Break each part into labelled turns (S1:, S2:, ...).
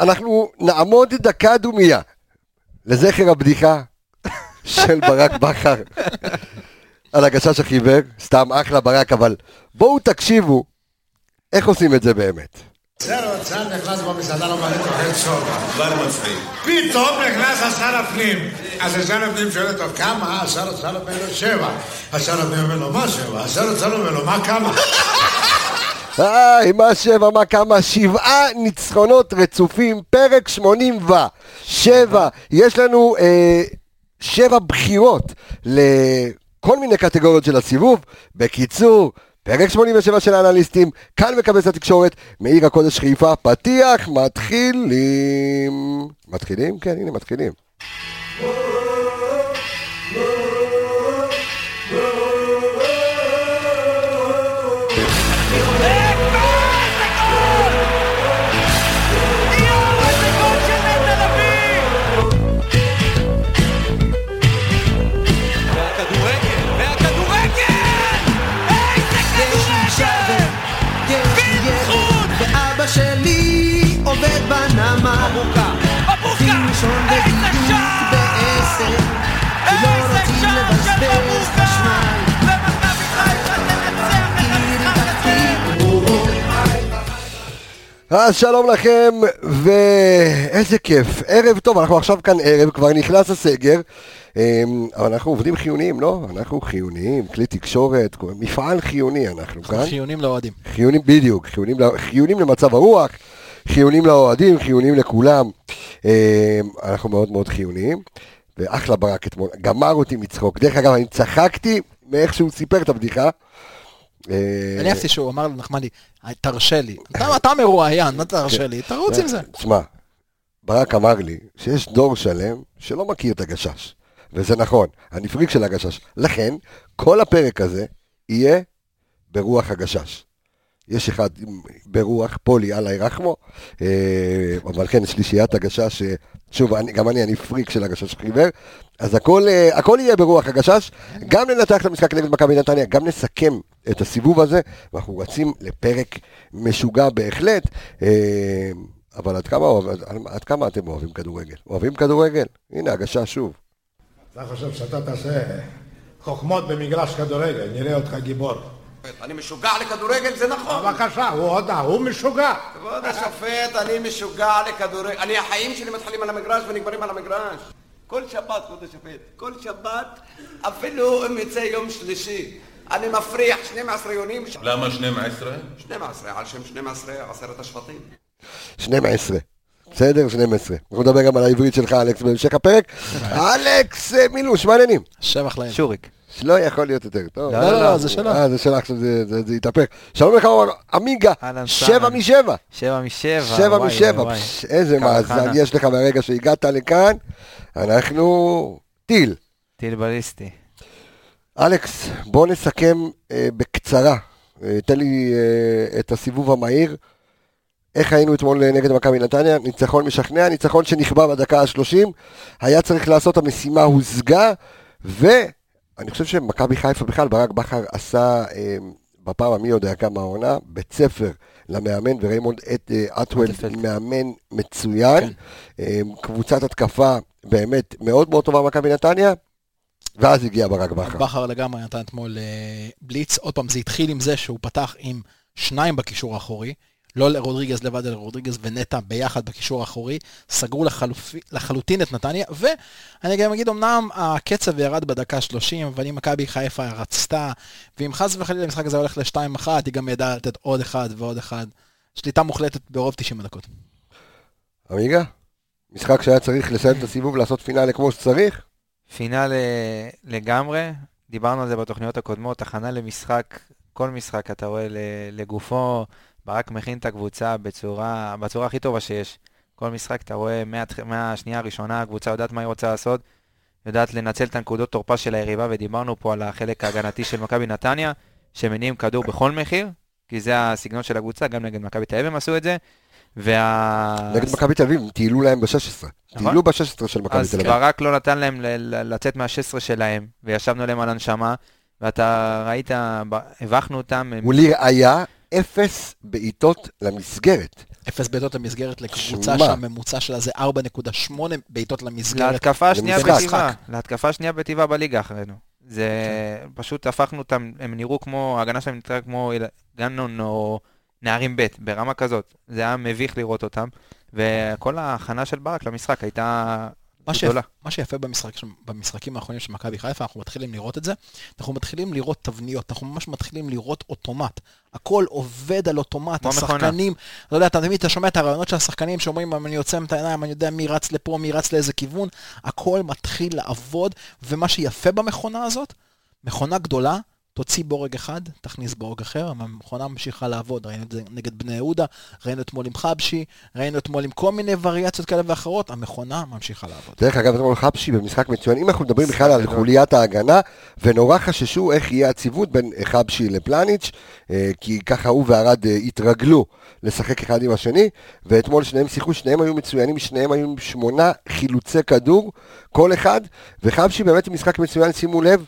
S1: אנחנו נעמוד דקה דומייה לזכר הבדיחה של ברק בכר על הגשש החיוור, סתם אחלה ברק, אבל בואו תקשיבו איך עושים את זה באמת.
S2: זה רוצה נכנס במסעדה למלא אוכל.
S3: כבר מצחיק.
S2: פתאום נכנס השר הפנים. אז השר הפנים שואל אותו כמה? השר השר הפנים לו שבע. השר הפנים אומר לו מה שבע? השר השר אומר לו מה כמה?
S1: היי, מה שבע, מה כמה? שבעה ניצחונות רצופים, פרק 80 ו... שבע. יש לנו אה, שבע בחירות לכל מיני קטגוריות של הסיבוב. בקיצור, פרק 87 של האנליסטים, כאן מקבץ התקשורת, מעיר הקודש חיפה, פתיח, מתחילים. מתחילים? כן, הנה מתחילים.
S4: לבזבז! חשמל!
S1: אז שלום לכם, ואיזה כיף, ערב טוב, אנחנו עכשיו כאן ערב, כבר נכנס הסגר, אמ, אבל אנחנו עובדים חיוניים, לא? אנחנו חיוניים, כלי תקשורת, מפעל חיוני אנחנו כאן.
S5: חיונים לאוהדים.
S1: חיונים בדיוק, חיונים, חיונים למצב הרוח, חיונים לאוהדים, חיונים לכולם. אמ, אנחנו מאוד מאוד חיוניים, ואחלה ברק אתמול, גמר אותי מצחוק. דרך אגב, אני צחקתי מאיך שהוא סיפר את הבדיחה. אה,
S5: אני אהבתי שהוא אמר לנחמני, תרשה לי. אתה- אתה מרואיין, מה תרשה לי? תרוץ עם זה.
S1: תשמע, ברק אמר לי שיש דור שלם שלא מכיר את הגשש. וזה נכון, אני פריק של הגשש. לכן, כל הפרק הזה יהיה ברוח הגשש. יש אחד ברוח, פולי, אללה ירחמו, אה, אבל כן, שלישיית הגשש, שוב, אני, גם אני, אני פריק של הגשש חיוור, אז הכל, אה, הכל יהיה ברוח הגשש, גם ננתח את המשחק נגד מכבי נתניה, גם נסכם את הסיבוב הזה, ואנחנו רצים לפרק משוגע בהחלט, אה, אבל עד כמה, אוהב- עד כמה אתם אוהבים כדורגל? אוהבים כדורגל? הנה, הגשש שוב.
S2: אתה חושב שאתה תעשה חוכמות במגרש כדורגל, נראה אותך גיבור.
S3: אני משוגע לכדורגל, זה נכון.
S2: בבקשה, הוא הודה, הוא משוגע.
S3: כבוד השופט, אני משוגע לכדורגל. אני, החיים שלי מתחילים על המגרש ונגמרים על המגרש. כל שבת, כבוד השופט, כל שבת, אפילו אם יצא יום שלישי, אני מפריח 12 יונים.
S6: למה 12?
S3: 12, על שם 12 עשרת השבטים.
S1: 12. בסדר? 12. אנחנו נדבר גם על העברית שלך, אלכס, בהמשך הפרק. אלכס אה, מילוש, מה העניינים?
S5: שבח להם.
S7: שוריק.
S1: לא יכול להיות יותר טוב.
S5: לא, לא, לא, זה שלו.
S1: אה, זה שלך, עכשיו זה- זה זה יתהפך. שלום לך, עמיגה, שבע. משבע.
S7: שבע משבע.
S1: שבע משבע. איזה מאזן. יש לך ברגע שהגעת לכאן. אנחנו טיל.
S7: טיל בליסטי.
S1: אלכס, בוא נסכם אה, בקצרה. אה, תן לי את הסיבוב המהיר. איך היינו אתמול נגד מכבי נתניה? ניצחון משכנע, ניצחון שנכבה בדקה ה-30. היה צריך לעשות, המשימה הושגה, ואני חושב שמכבי חיפה בכלל, ברק בכר עשה אה, בפעם המי יודע כמה העונה, בית ספר למאמן, וריימונד את- אה, אטוול
S5: אטפלד.
S1: מאמן מצוין.
S5: כן.
S1: אה, קבוצת התקפה באמת מאוד מאוד טובה מכבי נתניה, ואז הגיע ברק בכר.
S5: בכר לגמרי נתן אתמול אה, בליץ. עוד פעם, זה התחיל עם זה שהוא פתח עם שניים בקישור האחורי. לא לרודריגז לבד, אלא רודריגז ונטע ביחד בקישור האחורי. סגרו לחלופ... לחלוטין את נתניה, ואני גם אגיד, אמנם הקצב ירד בדקה 30, אבל אם מכבי חיפה רצתה, ואם חס וחלילה המשחק הזה הולך ל-2-1, היא גם ידעה לתת עוד אחד ועוד אחד. שליטה מוחלטת ברוב 90 הדקות.
S1: עמיגה? משחק שהיה צריך לסיים את הסיבוב, לעשות פינאלה כמו שצריך?
S7: פינאל אה, לגמרי, דיברנו על זה בתוכניות הקודמות, הכנה למשחק, כל משחק אתה רואה לגופו, ברק מכין את הקבוצה בצורה, בצורה הכי טובה שיש. כל משחק אתה רואה מהשנייה הראשונה, הקבוצה יודעת מה היא רוצה לעשות, יודעת לנצל את הנקודות תורפה של היריבה, ודיברנו פה על החלק ההגנתי של מכבי נתניה, שמניעים כדור בכל מחיר, כי זה הסגנון של הקבוצה, גם נגד מכבי תל אביב הם עשו את זה. וה...
S1: נגד מכבי תל אביב, טיילו להם ב-16.
S7: נכון.
S1: טיילו ב-16 של מכבי
S7: אז
S1: תל אביב.
S7: ברק לא נתן להם לצאת מה-16 שלהם, וישבנו להם על הנשמה, ואתה ראית, הבכנו אותם,
S1: הוא לראיה, אפס בעיטות למסגרת.
S5: אפס בעיטות למסגרת לקבוצה. שהממוצע שלה זה 4.8 בעיטות למסגרת.
S7: להתקפה השנייה. בטבעה, להתקפה השנייה בטבעה בליגה אחרינו. זה
S5: כן.
S7: פשוט הפכנו אותם, הם נראו כמו, ההגנה שלהם נראתה כמו גנון או נערים ב', ברמה כזאת. זה היה מביך לראות אותם, וכל ההכנה של ברק למשחק הייתה
S5: מה, שיפ. מה שיפה במשחק, במשחקים האחרונים של מכבי חיפה, אנחנו מתחילים לראות את זה, אנחנו מתחילים לראות תבניות, אנחנו ממש מתחילים לראות אוטומט. הכל עובד על אוטומט. השחקנים, אתה יודע, אתה תמיד אתה שומע את הרעיונות של השחקנים שאומרים, אני עוצם את העיניים, אני יודע מי רץ לפה, מי רץ לאיזה כיוון, הכל מתחיל לעבוד, ומה שיפה במכונה הזאת, מכונה גדולה, תוציא בורג אחד, תכניס בורג אחר, המכונה ממשיכה לעבוד, ראינו את זה נגד בני יהודה, ראינו אתמול עם חבשי, ראינו אתמול עם כל מיני וריאציות כאלה ואחרות, המכונה ממשיכה לעבוד.
S1: דרך אגב, אתמול חבשי במשחק מצוין, אם אנחנו מדברים בכלל על. חוליית ההגנה, ונורא חששו איך יהיה הציוות בין אה, חבשי לפלניץ', אה, כי ככה הוא וערד אה, התרגלו לשחק אחד עם השני, ואתמול שניהם שיחקו, שניהם היו מצוינים, שניהם היו עם שמונה חילוצי כדור, כל אחד, וחבשי באמת משחק מצוין, שימו לב,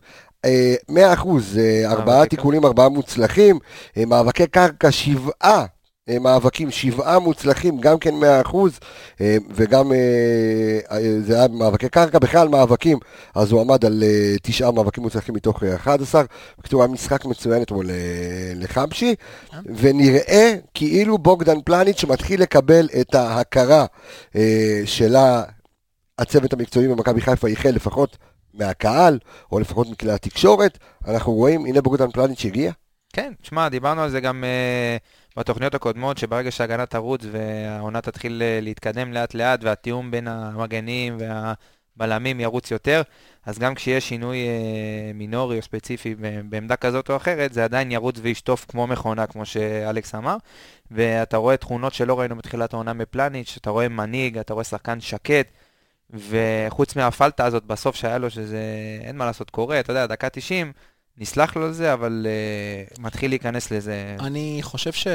S1: 100 אחוז, אה, ארבעה
S7: מאבקי
S1: תיקולים, ארבעה מוצלחים, אה, מאבקי קרקע, שבעה. אה, מאבקים, שבעה מוצלחים, גם כן 100 אחוז, אה, וגם אה, אה, זה היה מאבקי קרקע, בכלל מאבקים, אז הוא עמד על אה, תשעה מאבקים מוצלחים מתוך אה, 11. בקיצור, היה משחק מצוין אתמול אה, לחבשי, ונראה כאילו בוגדן פלניץ' מתחיל לקבל את ההכרה אה, שלה, הצוות המקצועי במכבי חיפה ייחל לפחות מהקהל, או לפחות מכלי התקשורת. אנחנו רואים, הנה בוגדן פלניץ' הגיע.
S7: כן, שמע, דיברנו על זה גם uh, בתוכניות הקודמות, שברגע שההגנה תרוץ והעונה תתחיל uh, להתקדם לאט לאט, והתיאום בין המגנים והבלמים ירוץ יותר, אז גם כשיש שינוי uh, מינורי או ספציפי בעמדה כזאת או אחרת, זה עדיין ירוץ וישטוף כמו מכונה, כמו שאלכס אמר. ואתה רואה תכונות שלא ראינו בתחילת העונה מפלניץ', אתה רואה מנהיג, אתה רואה שחקן שקט, וחוץ מהפלטה הזאת בסוף שהיה לו, שזה אין מה לעשות, קורה, אתה יודע, דקה 90, נסלח לו על זה, אבל uh, מתחיל להיכנס לזה.
S5: אני חושב ש...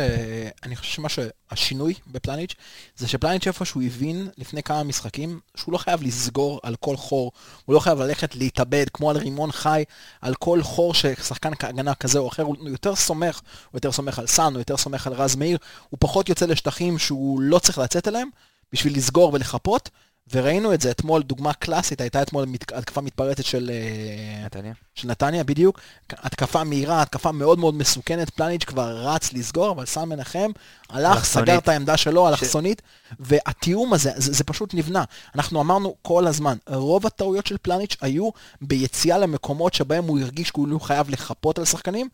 S5: אני חושב שמה שהשינוי בפלניץ' זה שפלניץ' איפה שהוא הבין לפני כמה משחקים שהוא לא חייב לסגור על כל חור, הוא לא חייב ללכת להתאבד כמו על רימון חי, על כל חור ששחקן הגנה כזה או אחר, הוא יותר סומך, הוא יותר סומך על סאן, הוא יותר סומך על רז מאיר, הוא פחות יוצא לשטחים שהוא לא צריך לצאת אליהם בשביל לסגור ולחפות. וראינו את זה אתמול, דוגמה קלאסית, הייתה אתמול התקפה מתפרצת של, אה,
S7: נתניה.
S5: של נתניה, בדיוק. התקפה מהירה, התקפה מאוד מאוד מסוכנת, פלניץ' כבר רץ לסגור, אבל סן מנחם הלך. סגר את העמדה שלו,
S7: ש-
S5: אלכסונית, והתיאום הזה, זה, זה פשוט נבנה. אנחנו אמרנו כל הזמן, רוב הטעויות של פלניץ' היו ביציאה למקומות שבהם הוא הרגיש כאילו חייב לחפות על שחקנים,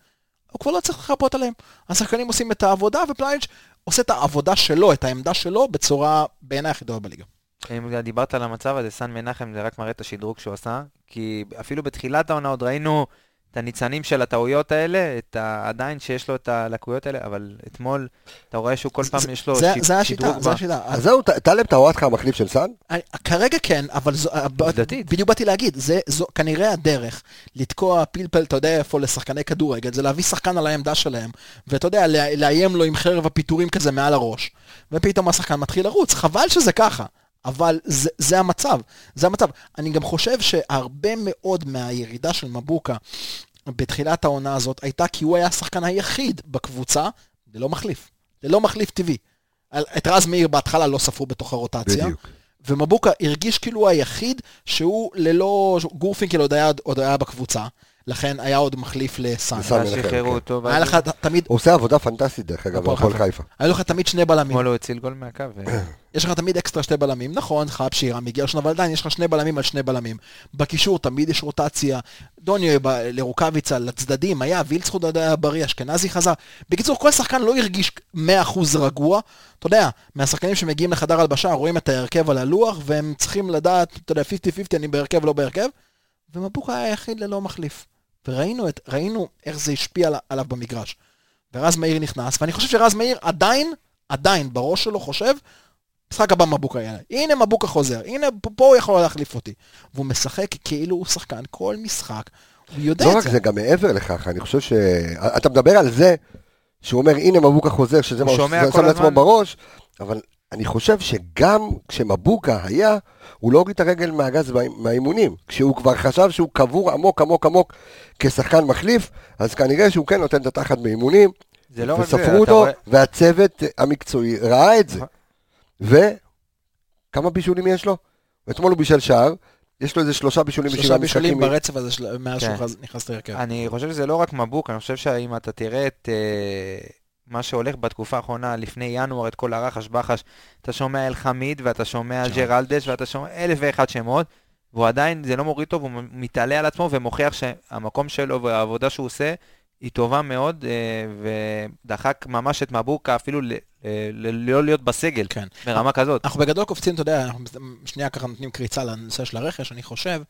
S5: הוא כבר לא צריך לחפות עליהם. השחקנים עושים את העבודה, ופלניץ' עושה את העבודה שלו, את העמדה שלו, בצורה בעיניי הכי טובה בליגה.
S7: אם דיברת על המצב הזה, סן מנחם זה רק מראה את השדרוג שהוא עשה, כי אפילו בתחילת העונה עוד ראינו את הניצנים של הטעויות האלה, את ה... עדיין שיש לו את הלקויות האלה, אבל אתמול אתה רואה שהוא כל פעם
S5: זה-
S7: יש לו
S5: זה,
S7: שיד-
S5: זה השיטה,
S7: שדרוג
S5: זה
S7: ב-
S5: השיטה.
S1: אז זהו, טלב טוואטחה המחליף של סאן?
S5: אני- כרגע כן, אבל זו,
S7: עובדתית.
S5: בדיוק באתי להגיד, זה, זו כנראה הדרך לתקוע פלפל, אתה יודע איפה, לשחקני כדורגל, זה להביא שחקן על העמדה שלהם, ואתה יודע, לאיים לו עם חרב הפיטורים כזה מעל הראש, ופתאום השחקן מתחיל לרוץ, חבל שזה ככה. אבל זה, זה המצב, זה המצב. אני גם חושב שהרבה מאוד מהירידה של מבוקה בתחילת העונה הזאת הייתה כי הוא היה השחקן היחיד בקבוצה ללא מחליף, ללא מחליף טבעי. את רז מאיר בהתחלה לא ספרו בתוך הרוטציה.
S1: בדיוק.
S5: ומבוקה הרגיש כאילו הוא היחיד שהוא ללא... גורפינקל עוד היה, עוד היה בקבוצה, לכן היה עוד מחליף לסאן.
S1: לסאן.
S7: שחררו. אותו,
S5: היה לך תמיד,
S1: הוא עושה עבודה פנטסטית דרך אגב,
S5: הפועל חיפה. היו לך תמיד שני בלמים.
S7: אתמול הוא הציל גול מהקו.
S5: יש לך תמיד אקסטרה שתי בלמים, נכון, חבשי, רמי גרשון, אבל עדיין יש לך שני בלמים על שני בלמים. בקישור תמיד יש רוטציה, דוניו לרוקאביצה, לצדדים, היה, וילצחוט היה בריא, אשכנזי חזר. בקיצור, כל שחקן לא הרגיש 100% רגוע. אתה יודע, מהשחקנים שמגיעים לחדר הלבשה, רואים את ההרכב על הלוח, והם צריכים לדעת, אתה יודע, 50-50, אני בהרכב, לא בהרכב. ומבוקה היה היחיד ללא מחליף. וראינו את, ראינו איך זה השפיע על- עליו במגרש. ורז מאיר נכנס, ואני חושב שרז מאיר עדיין, עדיין בראש שלו חושב, משחק הבא מבוקה יעלה. הנה מבוקה חוזר, הנה פה, הוא יכול להחליף אותי. והוא משחק כאילו הוא שחקן כל משחק, הוא יודע
S1: לא
S5: את
S1: רק
S5: זה.
S1: זה, גם מעבר לכך, אני חושב ש... אתה מדבר על זה, שהוא אומר, הנה מבוקה חוזר, שזה מה שהוא שם לעצמו. בראש, אבל אני חושב שגם כשמבוקה היה, הוא לא הוריד את הרגל מהגז מה- מהאימונים. כשהוא כבר חשב שהוא קבור עמוק עמוק עמוק כשחקן מחליף, אז כנראה שהוא כן נותן את התחת באימונים.
S7: זה לא רק זה,
S1: וספרו אותו,
S7: רואה-
S1: והצוות המקצועי ראה את זה. וכמה בישולים יש לו? אתמול הוא בישל שער, יש לו איזה שלושה בישולים
S5: שלושה
S1: בשבעה
S5: בישולים
S1: משחקים.
S5: ברצף הזה של- מאז שהוא
S7: כן.
S5: חז- נכנס להרכב.
S7: אני חושב שזה לא רק מבוק, אני חושב שאם אתה תראה את אה, מה שהולך בתקופה האחרונה, לפני ינואר, את כל הרחש בחש, אתה שומע אל חמיד ואתה שומע
S5: ג'רלדש.
S7: ואתה שומע אלף ואחד שמות, והוא עדיין, זה לא מוריד טוב, הוא מתעלה על עצמו ומוכיח שהמקום שלו והעבודה שהוא עושה היא טובה מאוד, אה, ודחק ממש את מבוקה אפילו ל- אה, ל- לא להיות בסגל,
S5: כן.
S7: ברמה כזאת.
S5: אנחנו בגדול קופצים, אתה יודע, אנחנו שנייה ככה נותנים קריצה לנושא של הרכש, אני חושב,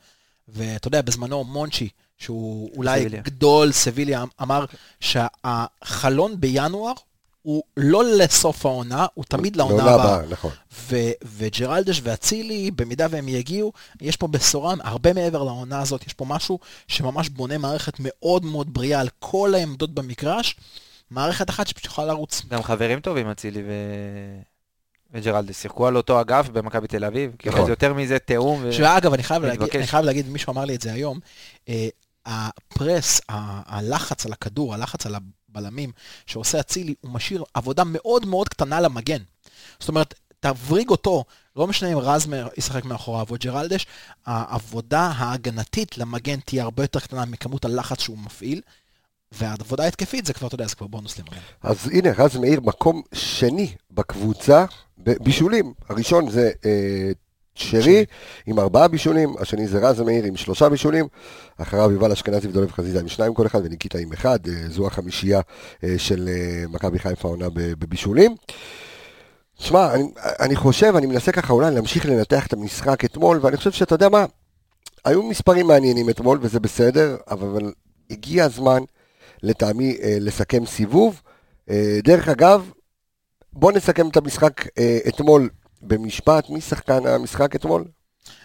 S5: ואתה יודע, בזמנו מונצ'י, שהוא אולי
S7: סביליה.
S5: גדול סביליה, אמר שהחלון בינואר הוא לא לסוף העונה, הוא תמיד לעונה
S1: לעונה
S5: הבאה.
S1: הבאה, נכון.
S5: ו- וג'רלדש ואצילי, במידה והם יגיעו, יש פה בשורה הרבה מעבר לעונה הזאת, יש פה משהו שממש בונה מערכת מאוד מאוד בריאה על כל העמדות במגרש, מערכת אחת שפשוט יכולה לרוץ.
S7: גם חברים טובים, אצילי ו... וג'רלדש, שיחקו על אותו אגף במכבי תל אביב, כאילו
S1: נכון.
S7: זה יותר מזה תיאום.
S5: שאגב, אני חייב, להגיד. אני חייב להגיד, מישהו אמר לי את זה היום, אה, הפרס, הלחץ על הכדור, הלחץ על הבלמים שעושה אצילי, הוא משאיר עבודה מאוד מאוד קטנה למגן. זאת אומרת, תבריג אותו, לא משנה אם רז ישחק מאחוריו או ג'רלדש, העבודה ההגנתית למגן תהיה הרבה יותר קטנה מכמות הלחץ שהוא מפעיל, והעבודה ההתקפית זה כבר, אתה יודע, זה כבר בונוס למגן.
S1: אז הנה, רז מאיר מקום שני בקבוצה בבישולים. הראשון זה אה, שרי
S5: שרי.
S1: עם ארבעה בישולים, השני זה רז מאיר עם שלושה בישולים, אחריו יובל אשכנזי ודולב חזיזה עם שניים כל אחד וניקיטה עם אחד, אה, זו החמישייה אה, של אה, מכבי חיפה עונה בבישולים. שמע, אני, אני חושב, אני מנסה ככה אולי להמשיך לנתח את המשחק אתמול, ואני חושב שאתה יודע מה, היו מספרים מעניינים אתמול וזה בסדר, אבל, אבל הגיע הזמן לטעמי אה, לסכם סיבוב. אה, דרך אגב, בוא נסכם את המשחק אה, אתמול במשפט. מי שחקן המשחק אתמול?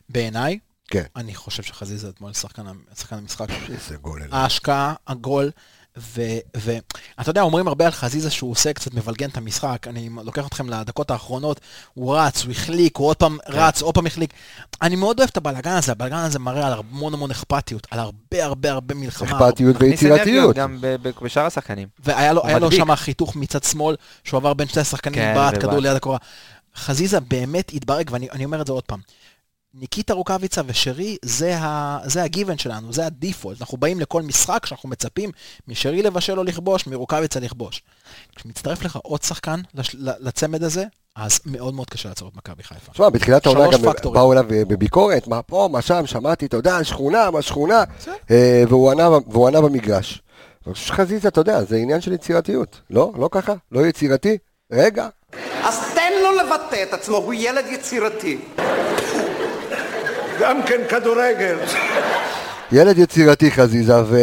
S5: בעיניי,
S1: כן.
S5: אני חושב שחזיזה אתמול שחקן, שחקן המשחק.
S1: איזה גול.
S5: ההשקעה, הגול, ואתה יודע, אומרים הרבה על חזיזה שהוא עושה קצת מבלגן את המשחק, אני לוקח אתכם לדקות האחרונות, הוא רץ, הוא החליק, הוא עוד פעם
S1: כן.
S5: רץ, עוד פעם החליק. אני מאוד אוהב את הבלאגן הזה, הבלאגן הזה מראה על המון המון אכפתיות, על הרבה הרבה הרבה מלחמה.
S1: אכפתיות ויצירתיות.
S7: גם בשאר השחקנים.
S5: והיה לו. שם חיתוך מצד שמאל, שהוא עבר בין שני השחקנים,
S7: כן,
S5: בעט. כדור ליד הקורה. חזיזה באמת התברג, ואני אני אומר את זה עוד פעם. ניקיטה רוקאביצה ושרי, זה, ה, זה הגיוון שלנו, זה הדיפולט. אנחנו באים לכל משחק שאנחנו מצפים משרי לבשל או לכבוש, מרוקאביצה לכבוש. כשמצטרף לך עוד שחקן לצמד הזה, אז מאוד מאוד קשה לעצור את מכבי חיפה.
S1: תשמע, בתחילת העונה גם
S5: פקטורים.
S1: באו אליו אה, בביקורת, מה פה, מה שם, שמעתי, אתה יודע, שכונה, מה שכונה, אה, והוא ענה- והוא ענה במגרש. אני חושב שחזיזה, אתה יודע, זה עניין של יצירתיות. לא? לא ככה? לא יצירתי? רגע.
S3: אז תן לו לבטא את עצמו, הוא ילד יצירתי.
S2: גם כן כדורגל.
S1: ילד יצירתי חזיזה, ו...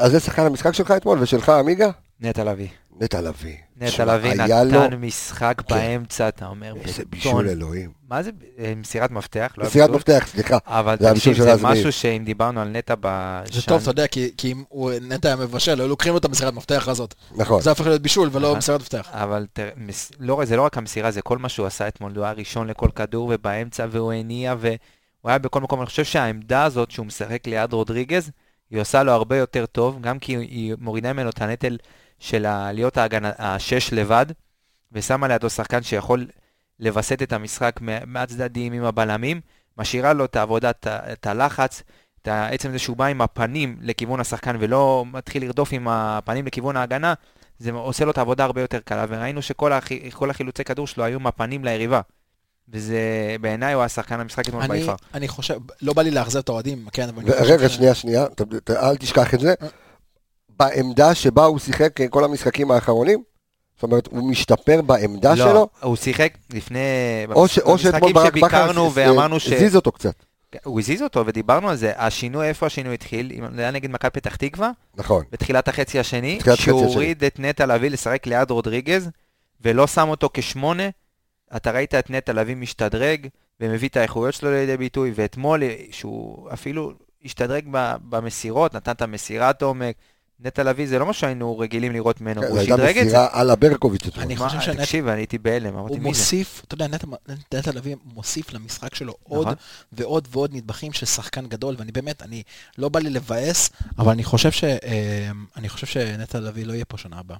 S1: אז זה שחקן המשחק שלך אתמול, ושלך עמיגה?
S7: נטע לביא.
S1: נטע לביא.
S7: נטע לביא
S1: היה לו
S7: נתן משחק
S1: כן.
S7: באמצע, אתה אומר,
S1: איזה. בישול אלוהים.
S7: מה זה אה, מסירת מפתח? לא
S1: מסירת
S7: בישול?
S1: מפתח, סליחה.
S7: אבל
S1: זה
S7: תקשיב, זה
S1: מאיר.
S7: משהו שאם דיברנו על נטע בשנה...
S5: זה טוב, אתה יודע, כי, כי אם הוא נטע היה מבשל, היו לוקחים לו את המסירת מפתח הזאת.
S1: נכון.
S5: זה הופך להיות בישול ולא
S7: נכון.
S5: מסירת מפתח.
S7: אבל תראה, מס- לא, זה לא רק המסירה, זה כל מה שהוא עשה אתמול, הוא היה ראשון לכל כדור ובאמצע והוא הניע והוא היה בכל מקום, אני חושב שהעמדה הזאת שהוא משחק ליד רודריגז, היא עושה לו הרבה יותר טוב, גם כי היא מורידה ממנו את הנטל של להיות ההגנה, השש לבד, ושמה לידו שחקן שיכול לווסת את המשחק מה- מהצדדים עם הבלמים, משאירה לו את העבודה, את הלחץ, את עצם זה שהוא בא עם הפנים לכיוון השחקן ולא מתחיל לרדוף עם הפנים לכיוון ההגנה, זה עושה לו את העבודה הרבה יותר קלה, וראינו שכל כל החילוצי כדור שלו היו עם הפנים ליריבה. וזה, בעיניי הוא השחקן המשחק אתמול
S5: אני,
S7: ביפר.
S5: אני חושב, לא בא לי לאכזב את האוהדים, כן, אבל...
S1: רגע, שנייה, שנייה, אל תשכח את זה. בעמדה שבה הוא שיחק אה, כל המשחקים האחרונים? זאת אומרת, הוא משתפר בעמדה שלו?
S7: לא, הוא שיחק לפני...
S1: או ש- או שאתמול ברק בכר
S7: שביקרנו
S1: אה,
S7: ואמרנו ש...
S1: הזיז אותו קצת.
S7: הוא הזיז אותו ודיברנו על זה. השינוי, איפה השינוי התחיל? זה היה נגד מכבי פתח תקווה,
S1: נכון.
S7: בתחילת החצי השני,
S1: בתחילת החצי
S7: שהוא
S1: השני.
S7: הוריד את נטע לביא לשחק ליד רודריגז, ולא שם אותו כשמונה. אתה ראית את נטע לביא משתדרג, ומביא את האיכויות שלו לידי ביטוי, ואתמול, שהוא אפילו השתדרג במסירות, נתן את המסירת עומק. נטע לביא זה לא מה שהיינו רגילים לראות ממנו,
S1: כן,
S7: הוא
S1: הייתה
S7: שדרג את זה.
S1: מסירה על הברקוביץ' אתמול.
S5: אני חושב שנטע-
S7: תקשיב, אני הייתי בהלם, אמרתי
S5: הוא
S7: מי זה?
S5: מוסיף, אתה יודע, נטע- לביא מוסיף למשחק שלו עוד
S7: נכון.
S5: ועוד ועוד נדבכים של שחקן גדול, ואני באמת, אני, לא בא לי לבאס, אבל אני חושב ש... אה, אני חושב שנטע לביא לא יהיה פה שנה הבאה.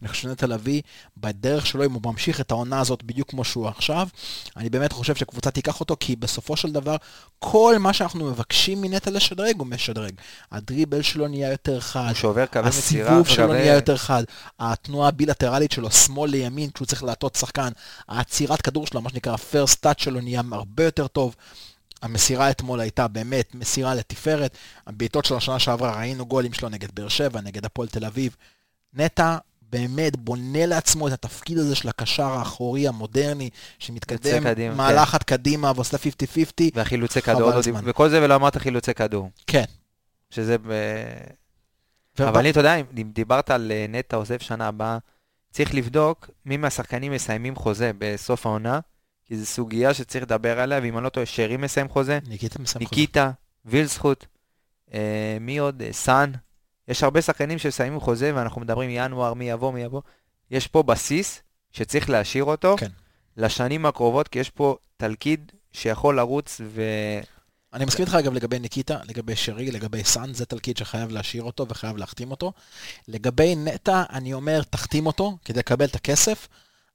S5: אני חושב שנטע לביא, בדרך שלו, אם הוא ממשיך את העונה הזאת בדיוק כמו שהוא עכשיו, אני באמת חושב שקבוצה תיקח אותו, כי בסופו של דבר, כל מה שאנחנו מבקשים מנטע לשדרג, הוא משדרג. הדריבל שלו נהיה יותר חד,
S7: הוא שובר קווי מסירה.
S5: הסיבוב שלו
S7: קווי-
S5: נהיה יותר חד, התנועה הבילטרלית שלו, שמאל לימין, כשהוא צריך להטות שחקן, העצירת כדור שלו, מה שנקרא ה-first touch שלו נהיה הרבה יותר טוב. המסירה אתמול הייתה באמת מסירה לתפארת. הבעיטות של השנה שעברה, ראינו גולים שלו נגד באר שבע, נגד הפועל תל אביב. נטע באמת בונה לעצמו את התפקיד הזה של הקשר האחורי המודרני, שמתקדם
S7: קדימה,
S5: מהלכת קדימה ועושה 50-50.
S7: והחילוצי כדור, וכל זה ולא אמרת חילוצי כדור.
S5: כן.
S7: שזה ב... אבל אני, אתה יודע, אם דיברת על אה, נטע עוזב שנה הבאה, צריך לבדוק מי מהשחקנים מסיימים חוזה בסוף העונה, כי זו סוגיה שצריך לדבר עליה, ואם אני לא טועה, שרי מסיים חוזה,
S5: ניקיטה מסיים חוזה.
S7: ניקיטה, וילסחוט, אה, מי עוד? אה, סאן. יש הרבה שחקנים שמסיימים חוזה, ואנחנו מדברים ינואר, מי יבוא, מי יבוא. יש פה בסיס שצריך להשאיר אותו
S5: כן.
S7: לשנים הקרובות, כי יש פה תלכיד שיכול לרוץ ו...
S5: אני מסכים איתך אגב לגבי ניקיטה, לגבי שרי, לגבי סאן, זה תלכיד שחייב להשאיר אותו וחייב להחתים אותו. לגבי נטע, אני אומר, תחתים אותו כדי לקבל את הכסף,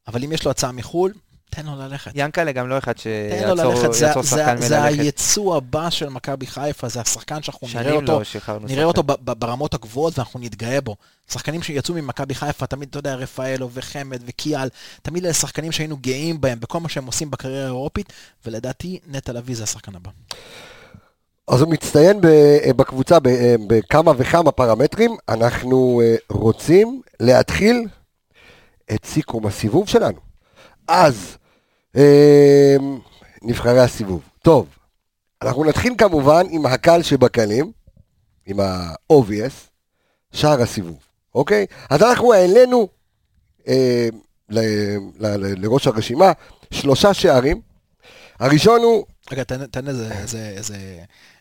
S5: אבל אם יש לו הצעה מחו"ל, תן לו ללכת.
S7: ינקלה גם לא אחד שיעצור
S5: זה, זה,
S7: שחקן
S5: זה
S7: מללכת.
S5: היצוא הבא של מכבי חיפה, זה השחקן שאנחנו נראה אותו,
S7: לא שחררנו
S5: נראה. אותו ב- ב- ברמות הגבוהות ואנחנו נתגאה בו. שחקנים שיצאו ממכבי חיפה, תמיד, אתה יודע, רפאלו וחמד וקיאל, תמיד אלה שחקנים שהיינו גאים בהם בכל מה שהם עושים בקריירה האירופית, ולדעתי נטע לביא זה השחקן הבא.
S1: אז הוא מצטיין ב- בקבוצה ב- בכמה וכמה פרמטרים. אנחנו אה, רוצים להתחיל את סיכום הסיבוב שלנו. אז, אה, נבחרי הסיבוב. טוב, אנחנו נתחיל כמובן עם הקל שבקלים, עם ה-obvious, שער הסיבוב, אוקיי? אז אנחנו העלינו ל- לראש הרשימה שלושה שערים. הראשון הוא
S5: רגע, תן איזה,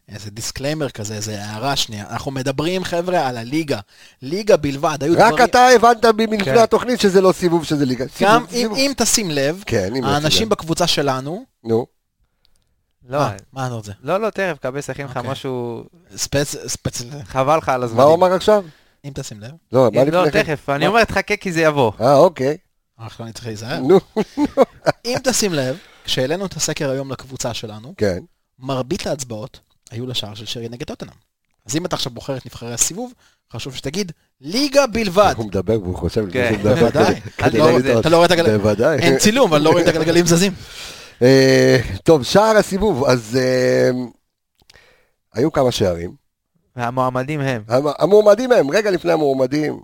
S5: איזה, disclaimer כזה, איזה הערה שנייה. אנחנו מדברים, חבר'ה, על הליגה. ליגה בלבד, היו
S1: רק
S5: דברים...
S1: אתה הבנת מלפני
S7: כן.
S1: התוכנית שזה לא סיבוב שזה ליגה.
S5: גם
S1: סיבוב,
S5: אם,
S1: סיבוב.
S5: אם תשים לב,
S1: כן, אם
S5: האנשים. בקבוצה שלנו...
S1: נו,
S7: לא,
S5: מה, מה אתה רוצה?
S7: לא, לא, תכף, קבס הכין לך
S5: אוקיי.
S7: משהו,
S5: ספץ, ספץ,
S7: חבל לך על
S1: מה
S7: הזמנים.
S1: הוא אמר עכשיו?
S5: אם תשים לב,
S1: לא, מה
S7: אם לא,
S1: לפני כן?
S7: תכף, אני
S1: מה?
S7: אומר, תחכה כי זה יבוא.
S1: אה, אוקיי.
S5: עכשיו אני צריך להיזהר.
S1: נו,
S5: אם תשים לב, כשהעלינו את הסקר היום לקבוצה שלנו,
S1: כן.
S5: מרבית ההצבעות היו לשער של שרי נגד טוטנאם. אז אם אתה עכשיו בוחר את נבחרי הסיבוב, חשוב שתגיד, ליגה בלבד.
S1: הוא מדבר והוא חושב
S7: כן.
S5: בוודאי.
S1: לא.
S5: אתה לא רואה את הגלגלים?
S1: בוודאי.
S5: אין צילום, אבל לא רואים את הגלגלים זזים.
S1: אה, טוב, שער הסיבוב, אז אה, היו כמה שערים.
S7: והמועמדים הם.
S1: המ- המועמדים הם, רגע לפני המועמדים,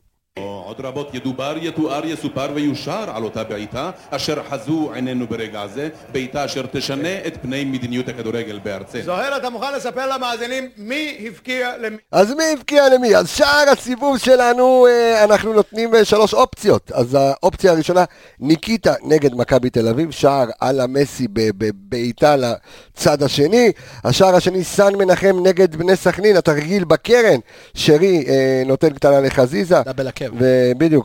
S6: עוד רבות ידובר, יתואר, יסופר ויושר על אותה בעיטה אשר חזו עינינו ברגע זה, בעיטה אשר תשנה את פני מדיניות הכדורגל בארצנו.
S2: זוהר, אתה מוכן לספר למאזינים מי הבקיע למי?
S1: אז מי הבקיע למי? אז שער הסיבוב שלנו, אה, אנחנו נותנים אה, שלוש אופציות. אז האופציה הראשונה, ניקיטה נגד מכבי תל אביב, שער על המסי בבעיטה לצד השני. השער השני, סן מנחם נגד בני סכנין, התרגיל בקרן. שרי אה, נותן קטנה לחזיזה.
S5: דאבל עקב.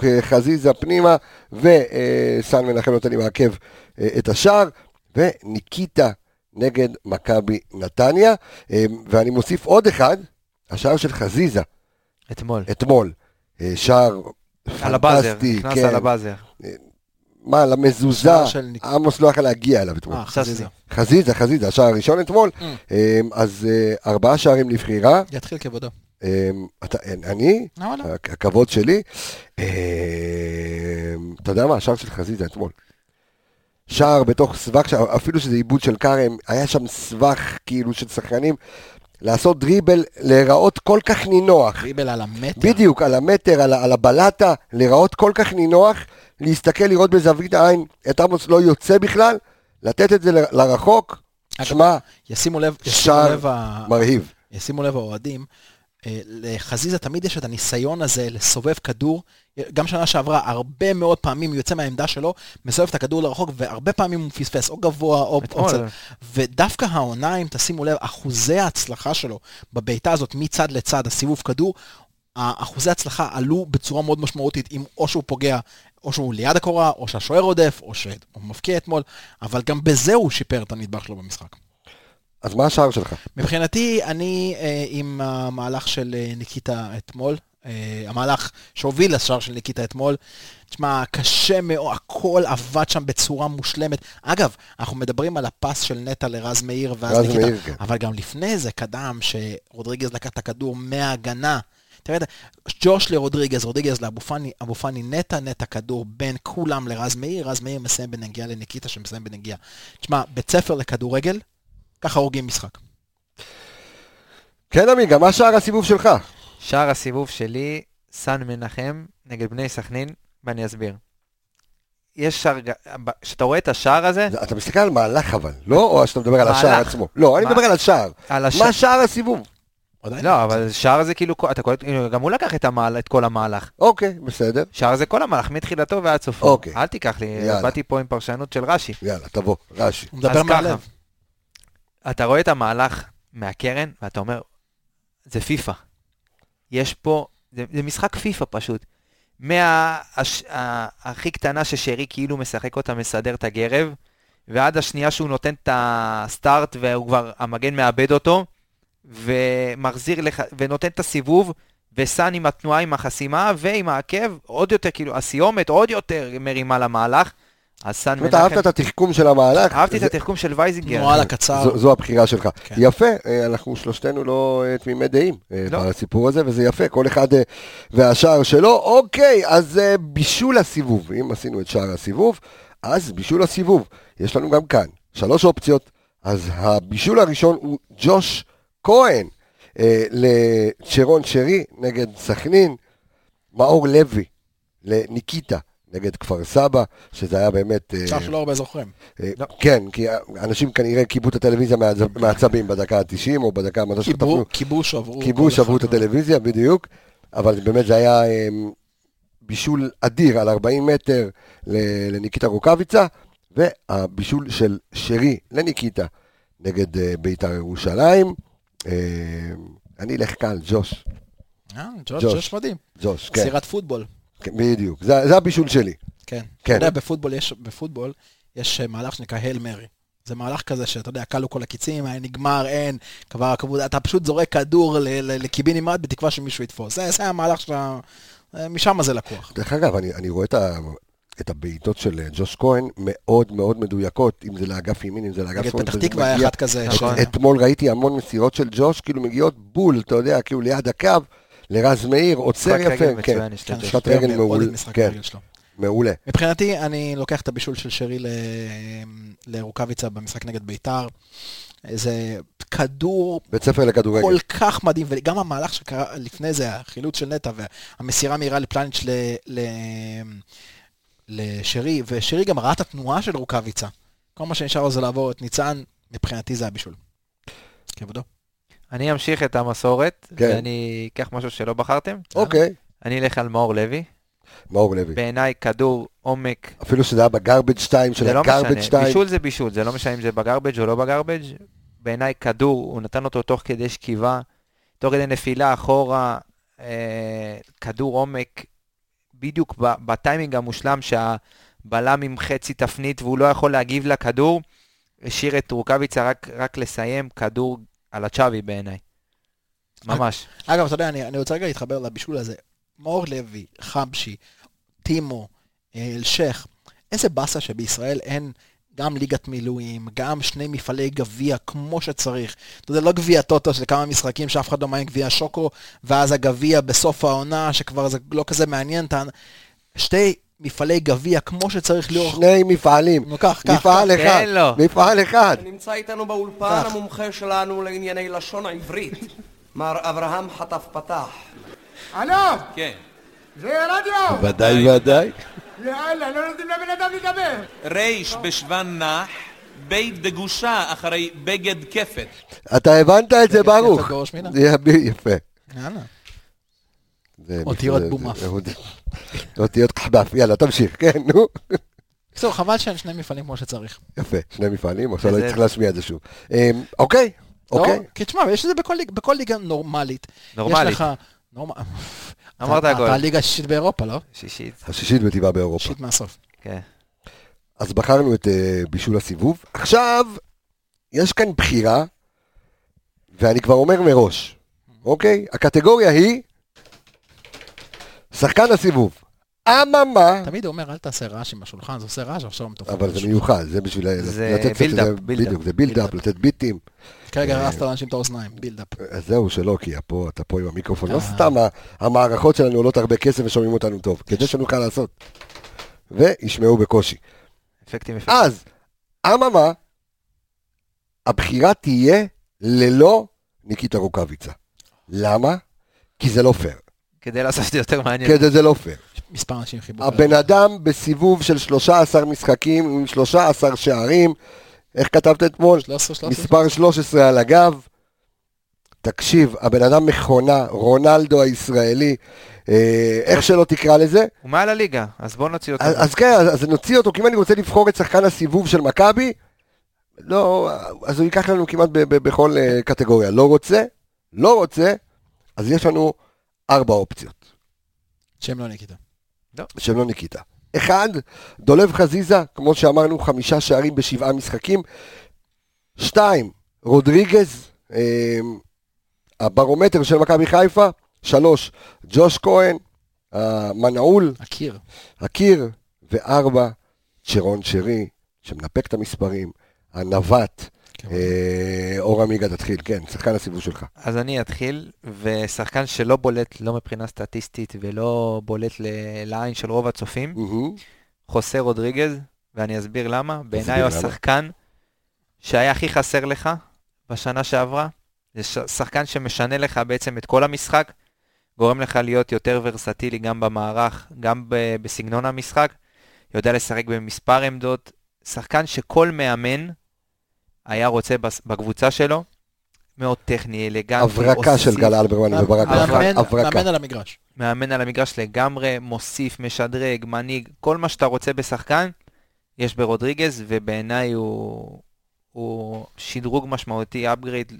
S1: אה, חזיזה פנימה, וסן מנחם נותן עם העקב אה, את השער, וניקיטה נגד מכבי נתניה. אה, ואני מוסיף עוד אחד, השער של חזיזה,
S7: אתמול.
S1: אתמול. שער
S7: על הבאזר,
S1: פנטסטי,
S7: נכנס
S1: כן.
S7: על הבאזר.
S1: מה, למזוזה, עמוס לא יכל להגיע אליו אתמול.
S5: חזיזה.
S1: חזיזה, חזיזה, השער הראשון אתמול. אז ארבעה שערים לבחירה.
S5: יתחיל כבודו.
S1: אה, אתה- אני,
S5: לא?
S1: הכבוד שלי. אה, אתה יודע מה, השער של חזיזה אתמול. שער בתוך סבך, אפילו שזה עיבוד של כרם, היה שם סבך כאילו של שחקנים, לעשות דריבל, להיראות כל כך נינוח.
S5: דריבל על המטר.
S1: בדיוק, על המטר, על, על הבלטה, להיראות כל כך נינוח, להסתכל, לראות בזווית העין את עמוס לא יוצא בכלל, לתת את זה ל- לרחוק, שמע,
S5: ישימו לב, ישימו
S1: שער
S5: לב
S1: מרהיב.
S5: ישימו לב האוהדים, לחזיזה תמיד יש את הניסיון הזה לסובב כדור. גם שנה שעברה, הרבה מאוד פעמים הוא יוצא מהעמדה שלו, מסובב את הכדור לרחוק, והרבה פעמים הוא פספס, או גבוה או... או צד. ודווקא העונה, אם תשימו לב, אחוזי ההצלחה שלו בבעיטה הזאת מצד לצד, הסיבוב כדור, האחוזי ההצלחה עלו בצורה מאוד משמעותית, אם או שהוא פוגע, או שהוא ליד הקורה, או שהשוער עודף, או שהוא מפקיע אתמול, אבל גם בזה הוא שיפר את הנדבך שלו במשחק.
S1: אז מה השער שלך?
S5: מבחינתי, אני אה, עם המהלך של אה, ניקיטה אתמול, אה, המהלך שהוביל לשער של ניקיטה אתמול. תשמע, קשה מאוד, הכל עבד שם בצורה מושלמת. אגב, אנחנו מדברים על הפס של נטע לרז מאיר ואז
S1: רז
S5: ניקיטה,
S1: מאיר, כן.
S5: אבל גם לפני זה קדם שרודריגז לקח את הכדור מההגנה. תראה, ג'וש לרודריגז, רודריגז לאבו פאני, אבו פאני נטע, נטע כדור בין כולם לרז מאיר, רז מאיר מסיים בנגיעה לניקיטה שמסיים בנגיעה. תשמע, בית ספר לכדורגל, ככה הורגים משחק.
S1: כן, עמיגה, מה שער הסיבוב שלך?
S7: שער הסיבוב שלי, סן מנחם נגד בני סכנין, ואני אסביר. יש שער, כשאתה רואה את השער הזה,
S1: זה- אתה מסתכל על מהלך אבל, לא? או שאתה מדבר על השער. עצמו? לא, אני מדבר על השער. מה שער הסיבוב?
S5: עדיין
S7: לא, אבל שער זה כאילו, אתה קולט, גם הוא לקח את, המהל, את כל המהלך.
S1: אוקיי, בסדר.
S7: שער זה כל המהלך, מתחילתו ועד סופו.
S1: אוקיי.
S7: אל תיקח לי. באתי פה עם פרשנות של רש"י.
S1: יאללה, תבוא, רש"י.
S5: הוא מדבר
S7: אז ככה,
S5: מהלב.
S7: אתה רואה את המהלך מהקרן, ואתה אומר, זה פיפא. יש פה, זה, זה משחק פיפא פשוט. מה... הש, ה, הכי קטנה ששרי כאילו משחק אותה, מסדר את הגרב, ועד השנייה שהוא נותן את הסטארט והוא כבר, המגן מאבד אותו, ומחזיר לך, ונותן את הסיבוב, וסאן עם התנועה, עם החסימה, ועם העקב, עוד יותר, כאילו, הסיומת עוד יותר מרימה למהלך. אז סאן
S1: זאת אומרת, אהבת את התחכום של המהלך?
S7: אהבתי את התחכום של וייזינגר.
S5: תנועה לקצר.
S1: זו, הבחירה שלך.
S5: כן.
S1: יפה, אה, אנחנו שלושתנו לא אה, תמימי דעים אה,
S7: לא.
S1: בסיפור הזה, וזה יפה, כל אחד והשער שלו. אוקיי, אז בישול הסיבוב, אם עשינו את שער הסיבוב, אז בישול הסיבוב. יש לנו גם כאן שלוש אופציות, אז הבישול הראשון הוא ג'וש כהן לצ'רון שרי נגד סכנין, מאור לוי לניקיטה נגד כפר סבא, שזה היה באמת... אה,
S5: שער שלא הרבה זוכרים.
S1: אה, כן, כי אנשים כנראה כיבו את הטלוויזיה מהעצ- מהעצבים בדקה ה-90 או בדקה שחטפנו.
S5: כיבוש עברו.
S1: כיבו,
S5: כל
S1: שברו את. הטלוויזיה, בדיוק. אבל באמת זה היה אה, בישול אדיר על 40 מטר לניקיטה רוקאביצה, והבישול של שרי לניקיטה נגד אה, בית"ר ירושלים. אה, אני אלך כאן, ג'וש.
S5: ג'וש,
S1: ג'וש.
S5: ג'וש מדהים.
S1: ג'וש, כן,
S5: סירת פוטבול.
S1: בדיוק. זה זה הבישול שלי.
S5: כן.
S1: כן.
S5: אתה יודע, בפוטבול יש, בפוטבול יש אה, מהלך שנקרא הל מרי. זה מהלך כזה שאתה יודע, כלו כל הקיצים, היה נגמר, אין, כבר הכבוד, אתה פשוט זורק כדור לקיבינימט בתקווה שמישהו יתפוס. זה, זה המהלך שאתה, משם זה לקוח.
S1: דרך אגב, אני, אני רואה את, ה, את הבעיטות של אה, ג'וש כהן מאוד מאוד מדויקות, אם זה לאגף ימין, אם זה לאגף
S5: נגד
S1: שמאל.
S5: פתח
S1: וזה
S5: תקווה היה אחד כזה.
S7: נכון.
S5: ש-
S1: אתמול ראיתי המון מסירות של ג'וש, כאילו מגיעות בול, אתה יודע, כאילו ליד הקו, לרז מאיר, עוצר יפה, כן,
S7: לו.
S5: כן,
S1: משחק
S5: שוטר
S1: רגל
S5: מאוד
S1: מעול,
S5: עם משחק
S1: כן. מעולה.
S5: מבחינתי, אני לוקח את הבישול של שרי ל- לרוקאביצה במשחק נגד ביתר. זה כדור
S1: בית ספר לכדורגל.
S5: כל כך מדהים, וגם המהלך שקרה לפני זה, החילוץ של נטע והמסירה מהירה לפלניץ' ל, ל, לשרי, ושרי גם ראה את התנועה של רוקאביצה. כל מה שנשאר לו זה לעבור את ניצן, מבחינתי זה הבישול. כבודו.
S7: אני אמשיך את המסורת,
S1: כן.
S7: ואני אקח משהו שלא בחרתם.
S1: אוקיי,
S7: אני אלך על מאור לוי.
S1: מאור לוי.
S7: בעיניי כדור עומק,
S1: אפילו שזה היה בגרבג' 2 של
S7: זה לא
S1: הגרבג'
S7: משנה,
S1: 2.
S7: בישול זה בישול, זה לא משנה אם זה בגרבג' או לא בגרבג'. בעיניי כדור, הוא נתן אותו תוך כדי שכיבה, תוך כדי נפילה אחורה, אה, כדור עומק, בדיוק בטיימינג המושלם שהבלם עם חצי תפנית והוא לא יכול להגיב לכדור, השאיר את רוקאביצה רק, רק לסיים כדור על הצ'אבי בעיניי. ממש.
S5: אגב, אתה יודע, אני, אני רוצה רגע להתחבר לבישול הזה. מאור לוי, חבשי, טימו, אלשיך, איזה באסה שבישראל אין גם ליגת מילואים, גם שני מפעלי גביע כמו שצריך. אתה יודע, לא גביע טוטו של כמה משחקים שאף אחד לא מעניין גביע שוקו, ואז הגביע בסוף העונה, שכבר זה לא כזה מעניין. שתי מפעלי גביע כמו שצריך ליאור.
S1: שני מפעלים.
S5: נו, קח, קח.
S1: מפעל
S5: קח.
S1: אחד.
S7: תן לו.
S1: מפעל אחד.
S3: נמצא איתנו באולפן. המומחה שלנו לענייני לשון העברית, מר אברהם חטף פתח.
S2: הלו,
S6: כן.
S2: זה רדיו!
S1: ודאי ודאי.
S2: יאללה, לא נותנים לבן אדם לדבר.
S6: ריש בשוון נח, בית דגושה אחרי בגד כפת.
S1: אתה הבנת את זה, ברוך. יפה.
S5: יאללה. אותיות בומף.
S1: אותיות קחבף. יאללה, תמשיך, כן, נו.
S5: בקיצור, חבל שאין שני מפעלים כמו שצריך.
S1: יפה, שני מפעלים, עכשיו לא צריך להשמיע את זה שוב. אמ, אוקיי, אוקיי.
S5: לא? כי תשמע, יש את זה בכל ליג- בכל ליגה נורמלית.
S7: נורמלית.
S5: יש לך...
S7: אמרת הכל.
S5: אתה הליגה השישית באירופה, לא?
S7: שישית,
S1: השישית בטבעה באירופה.
S5: שישית מהסוף.
S7: כן.
S1: אז בחרנו את אה, בישול הסיבוב. עכשיו, יש כאן בחירה, ואני כבר אומר מראש, אוקיי? הקטגוריה היא שחקן הסיבוב. אממה,
S5: תמיד הוא אומר, אל תעשה רעש עם השולחן, זה עושה רעש, ועכשיו מתופף.
S1: אבל זה מיוחד, זה בשביל
S7: זה
S1: לתת
S7: build-up,
S1: זה-
S7: build-up.
S1: בדיוק, זה build-up, לתת ביטים.
S5: כרגע
S1: אה,
S5: הרסת לאנשים את האוזניים,
S1: build-up. זהו, שלא, כי אתה פה עם המיקרופון. לא
S5: אה.
S1: סתם, המערכות שלנו עולות הרבה כסף ושומעים אותנו טוב, כדי שנוכל לעשות. וישמעו בקושי.
S7: אפקטים אפקטים.
S1: אז, אממה, הבחירה תהיה ללא ניקיטה רוקאביצה. למה? כי זה לא פייר.
S7: כדי לעשות את זה יותר מעניין.
S1: כדי זה לא פייר.
S5: מספר אנשים חיברו.
S1: הבן אדם בסיבוב של 13 משחקים עם 13 שערים, איך כתבת אתמול?
S5: 13, 13.
S1: מספר 13 על הגב. תקשיב, הבן אדם מכונה, רונלדו הישראלי, אה, איך שלא תקרא לזה.
S7: הוא מעל הליגה, אז בוא נוציא אותו.
S1: אז, אז כן, אז, אז נוציא אותו, כי אם אני רוצה לבחור את שחקן הסיבוב של מכבי, לא, אז הוא ייקח לנו כמעט ב, ב, בכל אה, קטגוריה. לא רוצה, לא רוצה, אז יש לנו ארבע אופציות,
S5: שם לא ניקיטה.
S1: שהם לא ניקיטה. אחד, דולב חזיזה, כמו שאמרנו, חמישה שערים בשבעה משחקים. שתיים, רודריגז, אה, הברומטר של מכבי חיפה. שלוש, ג'וש כהן, המנעול,
S5: הקיר.
S1: הקיר, וארבע, צ'רון שרי, שמנפק את המספרים, הנווט, אור עמיגה תתחיל, כן, שחקן הסיבוב שלך.
S7: אז אני אתחיל, ושחקן שלא בולט, לא מבחינה סטטיסטית ולא בולט לעין של רוב הצופים. חוסה רודריגז, ואני אסביר למה. בעיניי הוא. השחקן שהיה הכי חסר לך בשנה שעברה. זה שחקן שמשנה לך בעצם את כל המשחק, גורם לך להיות יותר ורסטילי גם במערך, גם בסגנון המשחק, יודע לשחק במספר עמדות, שחקן שכל מאמן היה רוצה בקבוצה שלו, מאוד טכני, אלגנטי,
S1: הברקה של גל אלברמן וברק בכר, הברקה.
S5: מאמן על המגרש.
S7: מאמן על המגרש לגמרי, מוסיף, משדרג, מנהיג, כל מה שאתה רוצה בשחקן, יש ברודריגז, ובעיניי הוא, הוא שדרוג משמעותי, upgrade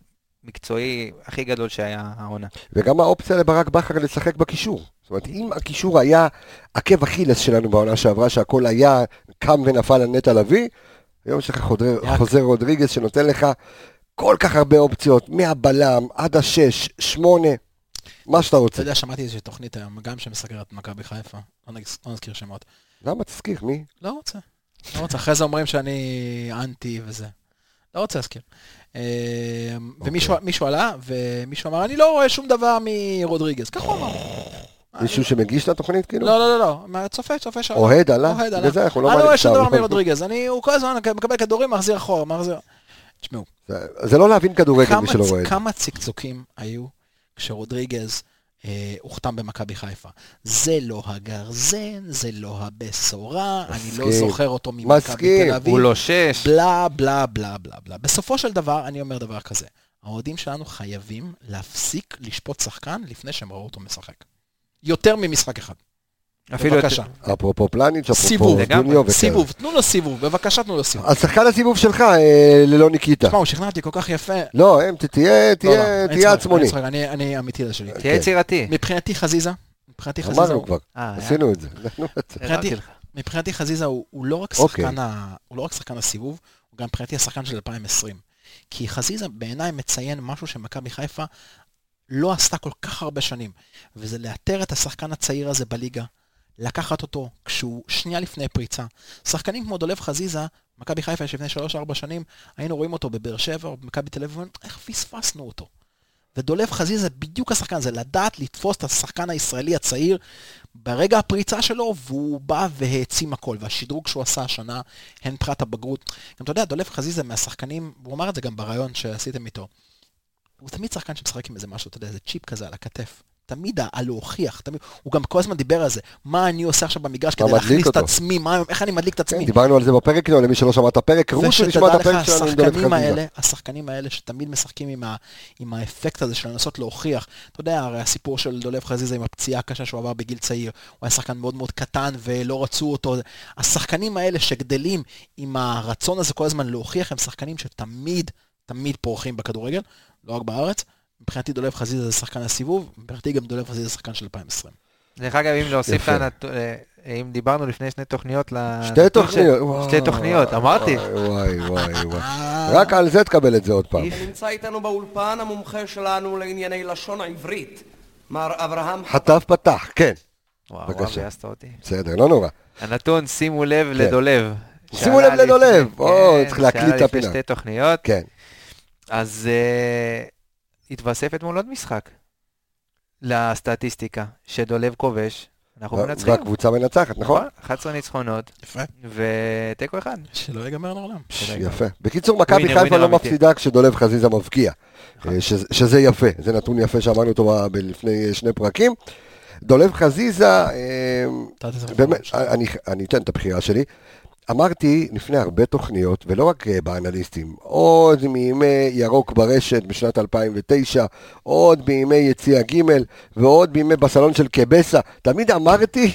S7: מקצועי הכי גדול שהיה העונה.
S1: וגם האופציה לברק בכר לשחק בקישור. זאת אומרת, אם הקישור היה עקב אכילס שלנו בעונה שעברה, שהכל היה קם ונפל על נטע לביא, היום יש לך חוזר רודריגז שנותן לך כל כך הרבה אופציות, מהבלם עד השש, שמונה, מה שאתה
S5: אתה
S1: רוצה.
S5: יודע, שמעתי איזושהי תוכנית היום, גם שמסקרת מכבי חיפה. לא לא נזכיר שמות.
S1: למה תזכיר, מי?
S5: לא רוצה. לא רוצה. אחרי זה אומרים שאני אנטי וזה. לא רוצה להזכיר. אה, ומישהו מישהו עלה, ומישהו אמר, אני לא רואה שום דבר מרודריגז. ככה הוא אמר.
S1: מישהו שמגיש את התוכנית כאילו?
S5: לא, לא, לא, לא. מה, צופה, צופה שם.
S1: אוהד עלה?
S5: אוהד עלה.
S1: בגלל זה אנחנו לא
S5: אני לא רואה
S1: מעלים
S5: שום
S1: סתם.
S5: דבר מרודריגז. אני, הוא כל הזמן מקבל כדורים, מחזיר אחורה, מחזיר... תשמעו,
S1: זה- לא להבין כדורגל
S5: כמה
S1: מי שלא רואה את זה.
S5: כמה צקצוקים היו כשרודריגז אה, הוחתם במכבי חיפה. זה לא הגרזן, זה לא הבשורה, אני לא. זוכר אותו ממכבי
S1: מסכים.
S5: תל אביב.
S7: הוא לא שש,
S5: בלה בלה בלה בלה בלה. בסופו של דבר, אני אומר דבר כזה, האוהדים שלנו חייבים להפסיק לשפוט שחקן לפני שהם ראו אותו משחק. יותר ממשחק אחד.
S7: אפילו...
S5: בבקשה.
S1: אפרופו פלניץ',
S5: סיבוב,
S1: אפרופו. דוניו וכאלה.
S5: סיבוב, תנו לו סיבוב, בבקשה תנו לו סיבוב.
S1: אז שחקן הסיבוב שלך, אה, ללא ניקיטה.
S5: תשמע, הוא שכנע אותי כל כך יפה.
S1: לא, הם, ת- תהיה
S5: לא, לא,
S1: תהיה- תהיה
S5: צחוק,
S1: עצמוני.
S5: אני- אני אמיתי לשלי.
S7: תהיה
S1: כן.
S7: יצירתי.
S5: מבחינתי חזיזה, מבחינתי חזיזה
S1: אמרנו
S5: הוא...
S1: כבר,
S7: אה,
S1: עשינו את זה. את.
S5: מבחינתי-. מבחינתי חזיזה הוא, הוא לא רק
S1: אוקיי.
S5: ה... הוא לא רק שחקן הסיבוב, הוא גם מבחינתי השחקן של 2020. כי חזיזה בעיניי מציין משהו שמכבי חיפה לא עשתה כל כך הרבה שנים, וזה לאתר את השחקן הצעיר הזה בליגה, לקחת אותו כשהוא שנייה לפני פריצה. שחקנים כמו דולב חזיזה, מכבי חיפה שלפני 3-4 שנים, היינו רואים אותו בבאר שבע או במכבי תל אביב, איך פספסנו אותו? ודולב חזיזה בדיוק השחקן הזה, לדעת לתפוס את השחקן הישראלי הצעיר ברגע הפריצה שלו, והוא בא והעצים הכל. והשדרוג שהוא עשה השנה, הן מבחינת הבגרות. גם אתה יודע, דולב חזיזה מהשחקנים, הוא אמר את זה גם בריאיון שעשיתם איתו. הוא תמיד שחקן שמשחק עם איזה משהו, אתה יודע, איזה צ'יפ כזה על הכתף. תמיד הלהוכיח, תמיד, הוא גם כל הזמן דיבר על זה, מה אני עושה עכשיו במגרש כדי להכניס את? עצמי, מה, איך אני מדליק את עצמי.
S1: כן, דיברנו על זה בפרק, לא, למי שלא שמע את הפרק, לשמוע
S5: ושתדע
S1: את
S5: לך,
S1: הפרק שלנו עם דולב
S5: השחקנים
S1: חזיזה.
S5: האלה, השחקנים האלה שתמיד משחקים עם, ה, עם האפקט הזה של לנסות להוכיח. אתה יודע, הרי הסיפור של דולב חזיזה עם הפציעה הקשה שהוא עבר בגיל צעיר, הוא היה שחקן מאוד מאוד קטן ולא רצו אותו. השחקנים האלה שגדלים עם הרצון הזה כל הזמן להוכיח, הם שחקנים שתמיד, תמיד פורחים בכדורגל, לא רק בארץ. מבחינתי דולב חזיזה זה שחקן הסיבוב, מבחינתי גם דולב חזיזה זה שחקן של 2020.
S7: דרך אגב, אם להוסיף. לנתון, אם דיברנו לפני שני תוכניות,
S1: שתי תוכניות.
S7: שתי תוכניות, אמרתי.
S1: וואי, וואי, וואי. רק על זה תקבל את זה עוד פעם.
S3: נמצא איתנו באולפן המומחה שלנו לענייני לשון העברית, מר אברהם
S1: חטף פתח, כן.
S7: וואו, וואו. ביאסת אותי.
S1: בסדר, לא נורא.
S7: הנתון, שימו לב
S1: כן.
S7: לדולב.
S1: שימו לב לדולב. או,
S7: כן,
S1: צריך להקליט את הפינה.
S7: שתי תוכניות.
S1: כן.
S7: אז אה, התווסף אתמול עוד משחק לסטטיסטיקה, שדולב כובש, אנחנו מנצחים.
S1: והקבוצה מנצחת, נכון?
S7: 11 ניצחונות
S5: יפה.
S7: ותיקו אחד.
S5: שלא ייגמר לעולם.
S1: יפה. בקיצור, מכבי חיפה לא. מפסידה כשדולב חזיזה מבקיע, אה, שזה- יפה, זה נתון יפה שאמרנו אותו לפני אה, שני פרקים. דולב חזיזה, באמת, אני אתן את הבחירה שלי. אמרתי לפני הרבה תוכניות, ולא רק אה, באנליסטים, עוד מימי ירוק ברשת בשנת 2009, עוד בימי יציע ג' ועוד בימי בסלון של קבסה, תמיד אמרתי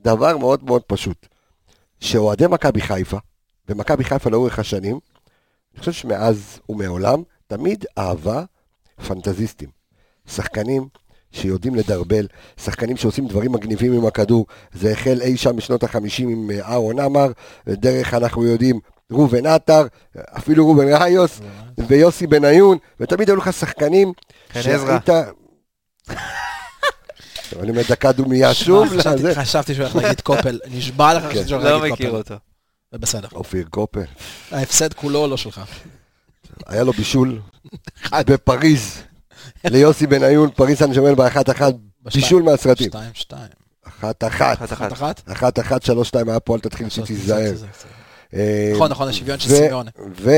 S1: דבר מאוד מאוד פשוט, שאוהדי מכבי חיפה, ומכבי חיפה לאורך השנים, אני חושב שמאז ומעולם, תמיד אהבה פנטזיסטים. שחקנים שיודעים לדרבל, שחקנים שעושים דברים מגניבים עם הכדור. זה החל אי שם בשנות החמישים עם אה, אהרון עמר, ודרך אנחנו יודעים ראובן עטר, אפילו ראובן ראיוס, ויוסי בניון, ותמיד היו לך שחקנים
S7: חן עזרא.
S1: טוב, אני אומר דקה דומייה שוב,
S5: חשבתי- שהוא הולך להגיד קופל, נשבע לך חשבתי שהוא הולך
S7: לא
S5: להגיד
S7: מכיר
S5: קופל.
S7: אותו.
S5: זה בסדר.
S1: אופיר קופל,
S5: ההפסד כולו לא שלך.
S1: היה לו בישול בפריז, ליוסי בניון, פריז סן ג'רמן באחת אחת. בישול מהסרטים.
S5: שתיים, שתיים.
S1: אחת אחת.
S7: אחת
S5: אחת
S1: שלוש שתיים, היה פה, אל תתחיל שתיזהר. אה,
S5: נכון, נכון, השוויון של
S1: ו-
S5: סימיונה.
S1: ו...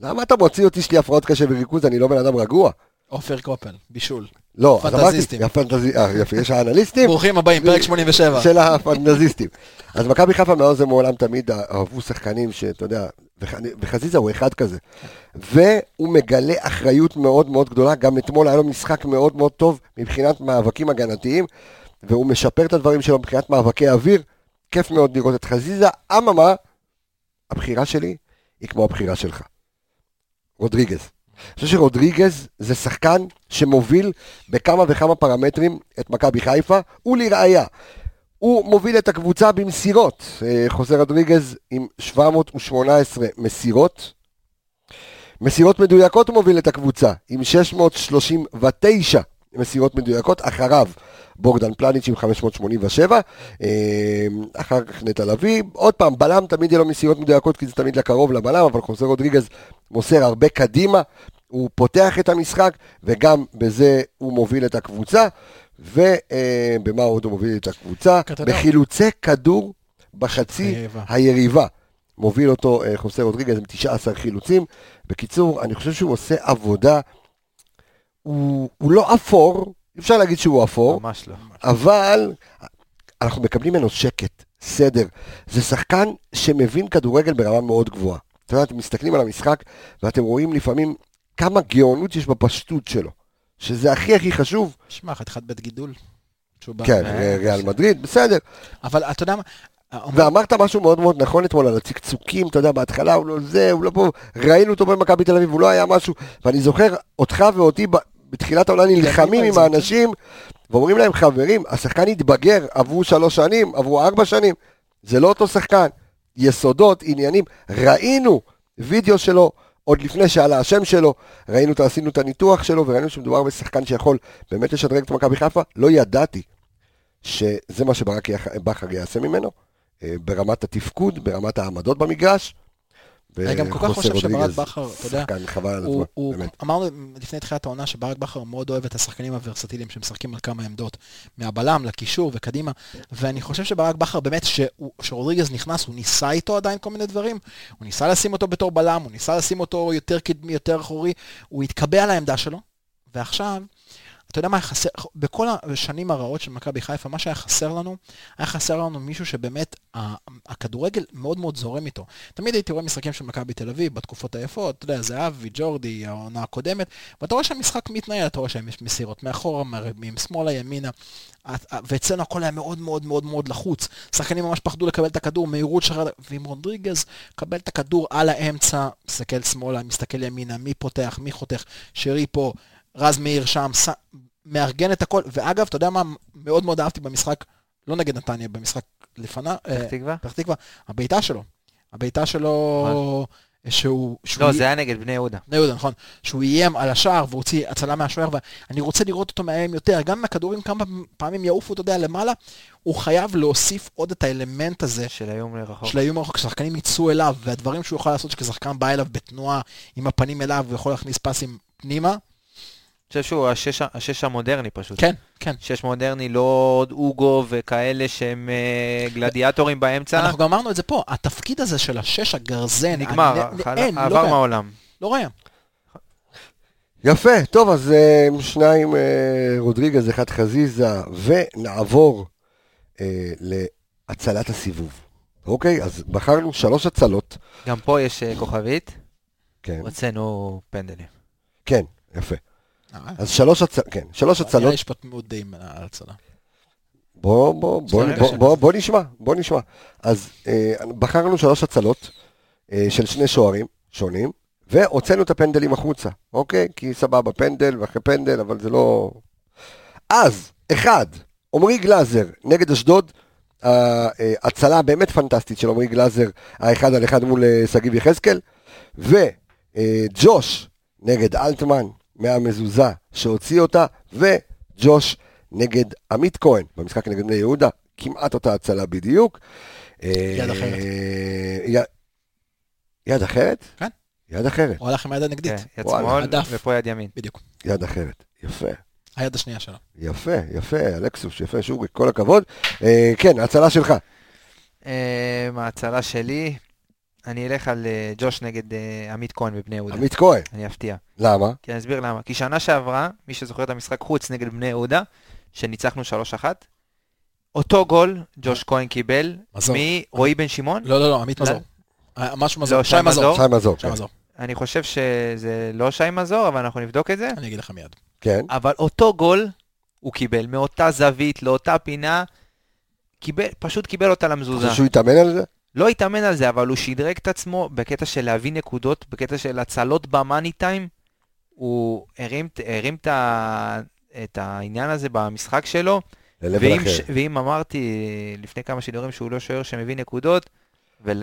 S1: למה אתה מוציא אותי? יש לי הפרעות קשב וריכוז, אני לא בן אדם רגוע.
S5: עופר קופל, בישול.
S1: לא, אז אמרתי,
S5: פנטזיסטים.
S1: הפנטזי- אה, יפה, יש האנליסטים
S5: ברוכים הבאים, פרק 87.
S1: של הפנטזיסטים. אז מכבי חיפה מאז ומעולם תמיד אהבו שחקנים שאתה יודע, וח- וחזיזה הוא אחד כזה. והוא מגלה אחריות מאוד מאוד גדולה, גם אתמול היה לו משחק מאוד מאוד טוב מבחינת מאבקים הגנתיים, והוא משפר את הדברים שלו מבחינת מאבקי אוויר. כיף מאוד לראות את חזיזה, אממה, הבחירה שלי היא כמו הבחירה שלך. רודריגז. אני חושב שרודריגז זה שחקן שמוביל בכמה וכמה פרמטרים את מכבי חיפה, ולראיה, הוא מוביל את הקבוצה במסירות. אה, חוזר רודריגז עם 718 מסירות. מסירות מדויקות הוא מוביל את הקבוצה עם 639 מסירות מדויקות, אחריו בוגדן פלניץ' עם 587, אה, אחר כך נטע לביא, עוד פעם, בלם תמיד יהיה לו מסירות מדויקות כי זה תמיד לקרוב לבלם, אבל חוזר רודריגז מוסר הרבה קדימה, הוא פותח את המשחק, וגם בזה הוא מוביל את הקבוצה, ובמה עוד הוא מוביל את הקבוצה? בחילוצי כדור בחצי
S5: היריבה.
S1: היריבה. מוביל אותו אה, חוסה רודריגז עם 19 חילוצים. בקיצור, אני חושב שהוא עושה עבודה, הוא, הוא לא אפור, אפשר להגיד שהוא אפור,
S7: ממש לא.
S1: אבל אנחנו מקבלים ממנו שקט, סדר. זה שחקן שמבין כדורגל ברמה מאוד גבוהה. אתה יודע, אתם מסתכלים על המשחק, ואתם רואים לפעמים כמה גאונות יש בפשטות שלו. שזה הכי הכי חשוב.
S5: שמע, חתיכת בית גידול.
S1: כן,
S7: אה,
S1: ריאל מדריד, בסדר.
S5: אבל אתה יודע מה,
S1: ואמרת משהו מאוד מאוד נכון אתמול על הצקצוקים, אתה יודע, בהתחלה הוא לא זה, הוא לא פה, ראינו אותו במכבי תל אביב, הוא לא היה משהו, ואני זוכר אותך ואותי בתחילת העונה נלחמים עם האנשים, ואומרים להם, חברים, השחקן התבגר, עברו שלוש שנים, עברו ארבע שנים, זה לא אותו שחקן. יסודות, עניינים, ראינו וידאו שלו, עוד לפני שעלה השם שלו, ראינו, עשינו את הניתוח שלו, וראינו שמדובר בשחקן שיכול באמת לשדרג את מכבי חיפה, לא ידעתי שזה מה שברק בכר יעשה ממנו, אה, ברמת התפקוד, ברמת העמדות במגרש.
S5: אני גם כל כך חושב שברק בכר, אתה יודע, הוא, הוא. אמרנו לפני תחילת העונה שברק בכר מאוד אוהב את השחקנים הוורסטיליים שמשחקים על כמה עמדות, מהבלם לקישור וקדימה, ואני חושב שברק בכר באמת, שהוא- שרודריגז נכנס, הוא ניסה איתו עדיין כל מיני דברים, הוא ניסה לשים אותו בתור בלם, הוא ניסה לשים אותו יותר קדמי, יותר אחורי, הוא התקבע על העמדה שלו, ועכשיו, אתה יודע מה היה חסר, בכל השנים הרעות של מכבי חיפה, מה שהיה חסר לנו, היה חסר לנו מישהו שבאמת, הכדורגל מאוד מאוד זורם איתו. תמיד הייתי רואה משחקים של מכבי תל אביב, בתקופות היפות, אתה יודע, זהבי, ג'ורדי, העונה הקודמת, ואתה רואה שהמשחק מתנהל, אתה רואה שהם מסירות מאחורה, מרמים שמאלה, ימינה, ואצלנו הכל היה מאוד מאוד מאוד מאוד לחוץ. שחקנים ממש פחדו לקבל את הכדור, מהירות שחרר, ועם רודריגז, קבל את הכדור על האמצע, מסתכל שמאלה, מסתכל ימינה, מי פותח, מי חותך, שרי פה, רז מאיר שם, ס... מארגן את הכל, ואגב, אתה יודע מה מאוד מאוד אהבתי במשחק, לא נגד נתניה, במשחק לפניו,
S7: פתח תקווה?
S5: פתח תקווה, הבעיטה שלו. הבעיטה שלו שהוא... שהוא
S7: לא,
S5: י-
S7: זה היה נגד בני יהודה.
S5: בני יהודה, נכון, שהוא איים על השער והוציא הצלה מהשוער, ואני רוצה לראות אותו מאיים יותר, גם אם הכדורים כמה פעמים יעופו, אתה יודע, למעלה, הוא חייב להוסיף עוד את האלמנט הזה
S7: של האיום לרחוק.
S5: של האיום הרחוק, ששחקנים יצאו אליו, והדברים שהוא יכול לעשות שכשחקן בא אליו בתנועה עם הפנים אליו, הוא יכול להכניס פסים פנימה.
S7: חושב שהוא השש, השש המודרני פשוט.
S5: כן, כן.
S7: שש מודרני, לא עוד אוגו וכאלה שהם אה, גלדיאטורים באמצע.
S5: אנחנו גם אמרנו את זה פה, התפקיד הזה של השש הגרזן,
S7: נגמר,
S5: הנ-
S7: חל-
S5: אין, לא
S7: עבר
S5: קיים,
S7: מהעולם.
S5: לא קיים.
S1: יפה, טוב, אז אה, שניים אה, רודריגז, אחד חזיזה, ונעבור אה, להצלת הסיבוב. אוקיי, אז בחרנו שלוש הצלות.
S7: גם פה יש כוכבית,
S1: כן,
S7: הוצאנו פנדלים.
S1: כן, יפה.
S5: אה,
S1: אז שלוש הצלות, כן, שלוש הצלות.
S5: יש פה תמימות דעים על ההצלה.
S1: בוא, בוא, בוא, בוא. בוא, בוא נשמע, בוא נשמע. אז אה, בחרנו שלוש הצלות אה, של שני שוערים שונים, והוצאנו את הפנדלים החוצה, אוקיי? כי סבבה, פנדל ואחרי פנדל, אבל זה לא... אז, אחד, עמרי גלאזר נגד אשדוד, ההצלה באמת פנטסטית של עמרי גלאזר, האחד על אחד מול אה, שגיב יחזקאל, וג'וש נגד אלטמן מהמזוזה שהוציא אותה, וג'וש נגד עמית כהן במשחק נגד בני יהודה, כמעט אותה הצלה בדיוק.
S5: יד אחרת.
S1: אה, י- יד אחרת?
S5: כן.
S1: יד אחרת,
S5: הוא הלך עם היד הנגדית,
S7: כן, יד שמאל
S5: הדף.
S7: ופה יד ימין.
S5: בדיוק.
S1: יד אחרת. יפה.
S5: היד השנייה שלו.
S1: יפה, יפה, אלכסוס, יפה, שורי, כל הכבוד. אה, כן, ההצלה שלך.
S7: אה, ההצלה שלי, אני אלך על אה, ג'וש נגד אה, עמית כהן בבני יהודה.
S1: עמית כהן.
S7: אני אפתיע.
S1: למה?
S7: כי אני אסביר למה. כי שנה שעברה, מי שזוכר את המשחק חוץ נגד בני יהודה, שניצחנו 3-1, אותו גול ג'וש כהן קיבל. מרועי בן שמעון.
S5: לא, לא, לא, עמית
S7: לא.
S5: מזור. אה, משהו מזור.
S7: לא,
S5: שי מזור.
S1: שי מזור,
S5: שי
S1: כן.
S5: מזור.
S7: אני חושב שזה לא שי מזור, אבל אנחנו נבדוק את זה.
S5: אני אגיד לך מיד.
S1: כן.
S7: אבל אותו גול הוא קיבל מאותה זווית, לאותה פינה, קיבל, פשוט קיבל אותה
S1: אתה
S7: למזוזה.
S1: חושב שהוא יתאמן על זה?
S7: לא התאמן על זה, אבל הוא שדרג את עצמו בקטע של להביא נקודות, בקטע של הצלות במאני טיים. הוא הרים, הרים את, ה, את העניין הזה במשחק שלו, ואם. ש, ואם אמרתי לפני כמה שידורים שהוא לא שוער שמביא נקודות,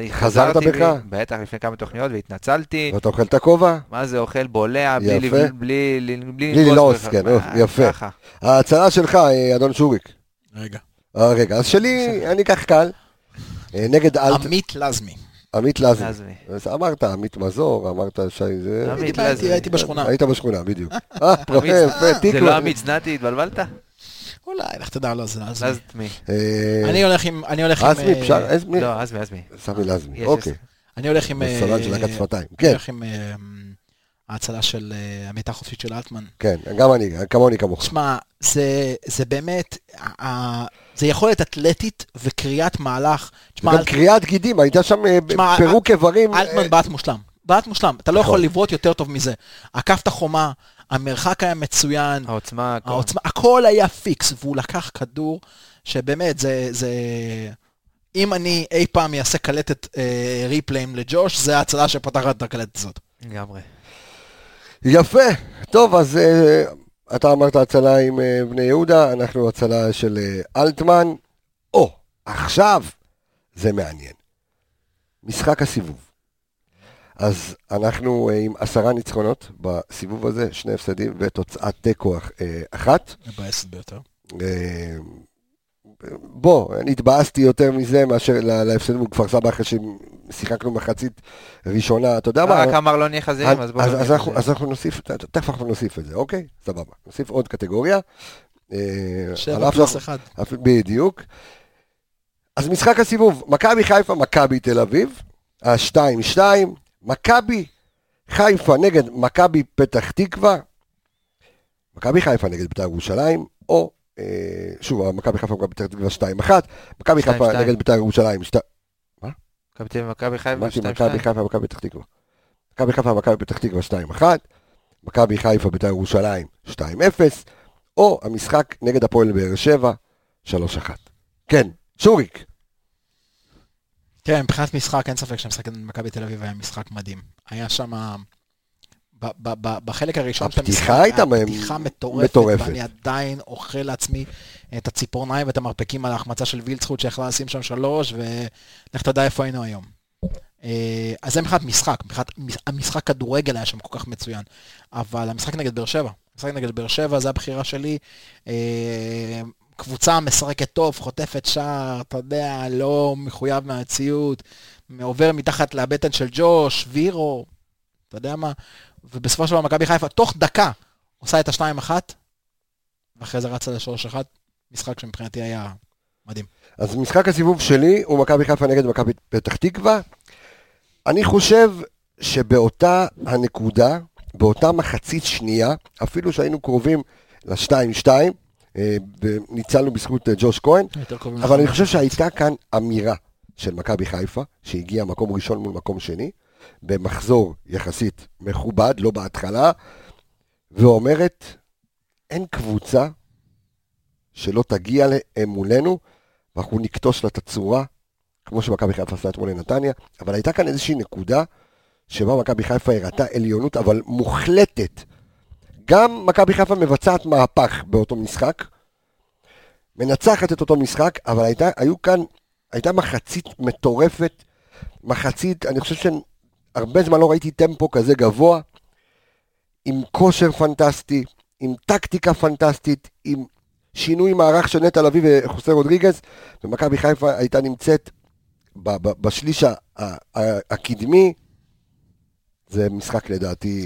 S1: חזרת בך?
S7: בטח, לפני כמה תוכניות, והתנצלתי.
S1: ואתה אוכל את הכובע?
S7: מה זה אוכל בולע, בלי,
S1: ללעוס. כן,
S7: מה,
S1: יפה.
S7: ככה.
S1: ההצלה שלך, אה, אדון שוריק.
S5: רגע.
S1: אה, רגע, אז שלי, אני אקח קל. אה, נגד אלט,
S5: עמית לזמי.
S1: עמית לזמי. אז אמרת עמית מזור, אמרת שי זה...
S7: עמית לזמי.
S5: הייתי בשכונה.
S1: היית בשכונה, בדיוק. אה, יפה, יפה,
S7: זה
S1: תיקו.
S7: לא עמית צנתי, התבלבלת?
S5: אולי, לך תדע, לא, זה לזמי.
S7: מי?
S1: אה,
S5: אני הולך עם...
S1: עזמי,
S5: אה,
S1: אפשר? עזמי?
S7: לא, אז מי, אז מי.
S1: סמי לזמי, אוקיי.
S5: אני הולך עם...
S1: בסולן של הגת שפתיים.
S5: אני
S1: כן,
S5: הולך עם ההצלה של אה, המיטה החופשית של אלטמן.
S1: כן, גם אני, כמוני כמוך.
S5: שמע, זה, זה באמת, ה- זה יכולת אתלטית וקריאת מהלך. תשמע,
S1: וגם
S5: אלט-
S1: קריעת גידים, הייתה שם אה,
S5: תשמע,
S1: פירוק איברים.
S5: אלטמן בעט מושלם. בעט מושלם. אתה לא
S1: נכון.
S5: יכול לבעוט יותר טוב מזה. עקף את החומה, המרחק היה מצוין,
S7: העוצמה, הכל.
S5: העוצמה, הכל היה פיקס, והוא לקח כדור, שבאמת, זה... זה... אם אני אי פעם אעשה קלטת אה, ריפליים לג'וש, זה ההצלה שפותחת את הקלטת הזאת.
S7: לגמרי.
S1: יפה, טוב, אז אה, אתה אמרת הצלה עם אה, בני יהודה, אנחנו הצלה של אה, אלטמן. או, עכשיו זה מעניין. משחק הסיבוב. אז אנחנו עם עשרה ניצחונות בסיבוב הזה, שני הפסדים ותוצאת תיקו אחת.
S5: מבאסת ביותר.
S1: בוא, אני התבאסתי יותר מזה מאשר ל- להפסדים מול כפר סבא אחרי ששיחקנו מחצית ראשונה, אתה יודע מה?
S7: רק אמר לא נהיה חזירים, אז בואו
S1: אז,
S7: לא
S1: אנחנו,
S7: חזירים.
S1: אז אנחנו נוסיף, תכף אנחנו נוסיף את זה, אוקיי? סבבה. נוסיף עוד קטגוריה. אה,
S5: שבע פלוס
S1: שאנחנו-
S5: אחד.
S1: בדיוק. אז משחק הסיבוב, מכבי חיפה, מכבי תל אביב, ה-2-2, מכבי חיפה נגד מכבי פתח תקווה, מכבי חיפה נגד בית"ר ירושלים, או, שוב, מכבי חיפה מכבי פתח תקווה 2-1, מכבי חיפה
S7: 2-2.
S1: נגד בית"ר ירושלים 2...
S7: מכבי תל אביב, מכבי חיפה,
S1: אמרתי
S7: 2-2.
S1: מכבי חיפה מכבי פתח תקווה. מכבי חיפה מכבי פתח תקווה 2-1, מכבי חיפה בית"ר ירושלים 2-0, או המשחק נגד הפועל באר שבע 3-1. כן, שוריק.
S5: כן, מבחינת משחק, אין ספק שהמשחק נגד מכבי תל אביב היה משחק מדהים. היה שם... ב- בחלק הראשון של המשחק,
S1: הפתיחה הייתה
S5: היה
S1: מ-
S5: פתיחה מטורפת. ואני עדיין אוכל לעצמי את הציפורניים ואת המרפקים על ההחמצה של וילצחוט שיכלה לשים שם שלוש, ולך תדע איפה היינו היום. אה, אז זה מבחינת משחק, מבחינת המשחק כדורגל היה שם כל כך מצוין. אבל המשחק נגד באר שבע, המשחק נגד באר שבע זה הבחירה שלי. אה, קבוצה משחקת טוב, חוטפת שער, אתה יודע, לא מחויב מהמציאות, עובר מתחת לבטן של ג'וש, וירו, אתה יודע מה? ובסופו של דבר מכבי חיפה, תוך דקה, עושה את השתיים אחת, ואחרי זה רצה לשלוש אחת, משחק שמבחינתי היה מדהים.
S1: אז משחק הסיבוב שלי הוא מכבי חיפה נגד מכבי פתח תקווה. אני חושב שבאותה הנקודה, באותה מחצית שנייה, אפילו שהיינו קרובים ל-2-2, אה, וניצלנו בזכות אה, ג'וש כהן, אבל אני. חושב שהייתה כאן אמירה של מכבי חיפה, שהגיעה מקום ראשון מול מקום שני, במחזור יחסית מכובד, לא בהתחלה, ואומרת, אין קבוצה שלא תגיע מולנו, ואנחנו נקטוש לה את הצורה, כמו שמכבי חיפה עשתה אתמול לנתניה, אבל הייתה כאן איזושהי נקודה שבה מכבי חיפה הראתה עליונות, אבל מוחלטת. גם מכבי חיפה מבצעת מהפך באותו משחק, מנצחת את אותו משחק, אבל הייתה, היו כאן, הייתה מחצית מטורפת, מחצית, אני חושב שהרבה זמן לא ראיתי טמפו כזה גבוה, עם כושר פנטסטי, עם טקטיקה פנטסטית, עם שינוי מערך של נטע לביא וחוסה רודריגז, ומכבי חיפה הייתה נמצאת ב- ב- בשליש הקדמי, זה משחק לדעתי,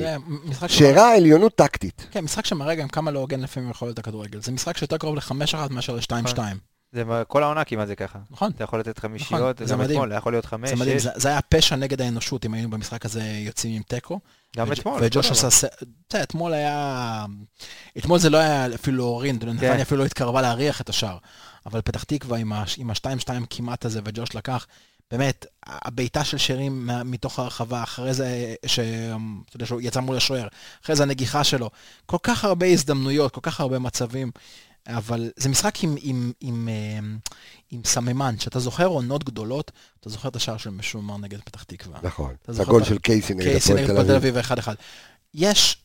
S1: שהראה עליונות טקטית.
S5: כן, משחק שמראה גם כמה לא הוגן לפעמים יכול להיות הכדורגל. זה משחק שיותר קרוב ל-5-1 מאשר ל-2-2.
S7: זה כל העונה כמעט זה ככה.
S5: נכון.
S7: אתה יכול לתת חמישיות,
S5: זה
S7: גם
S5: מדהים.
S7: אתמול, יכול להיות חמש,
S5: זה מדהים, זה- זה היה פשע נגד האנושות אם היינו במשחק הזה יוצאים עם תיקו.
S7: גם אתמול.
S5: וג'וש עשה... ס- אתה יודע, אתמול היה... אתמול זה לא היה אפילו להוריד,
S7: כן.
S5: נתניה אפילו לא התקרבה להריח את השער. אבל פתח תקווה עם ה- עם ה-2-2 כמעט הזה, וג'וש לקח, באמת, הבעיטה של שרים מה- מתוך הרחבה, אחרי זה, ש... אתה יודע, שהוא יצא מול השוער, אחרי זה הנגיחה שלו, כל כך הרבה הזדמנויות, כל כך הרבה מצבים, אבל זה משחק עם, עם, עם, עם, עם סממן, שאתה זוכר עונות גדולות, אתה זוכר את השער של משומר נגד פתח תקווה.
S1: נכון,
S5: אתה
S1: הגול
S5: את ה-
S1: של קייסי נגד
S5: קייסי
S1: הפועל
S5: נגד
S1: תל
S5: הפועל תל
S1: אביב.
S5: אביב אחד אחד. יש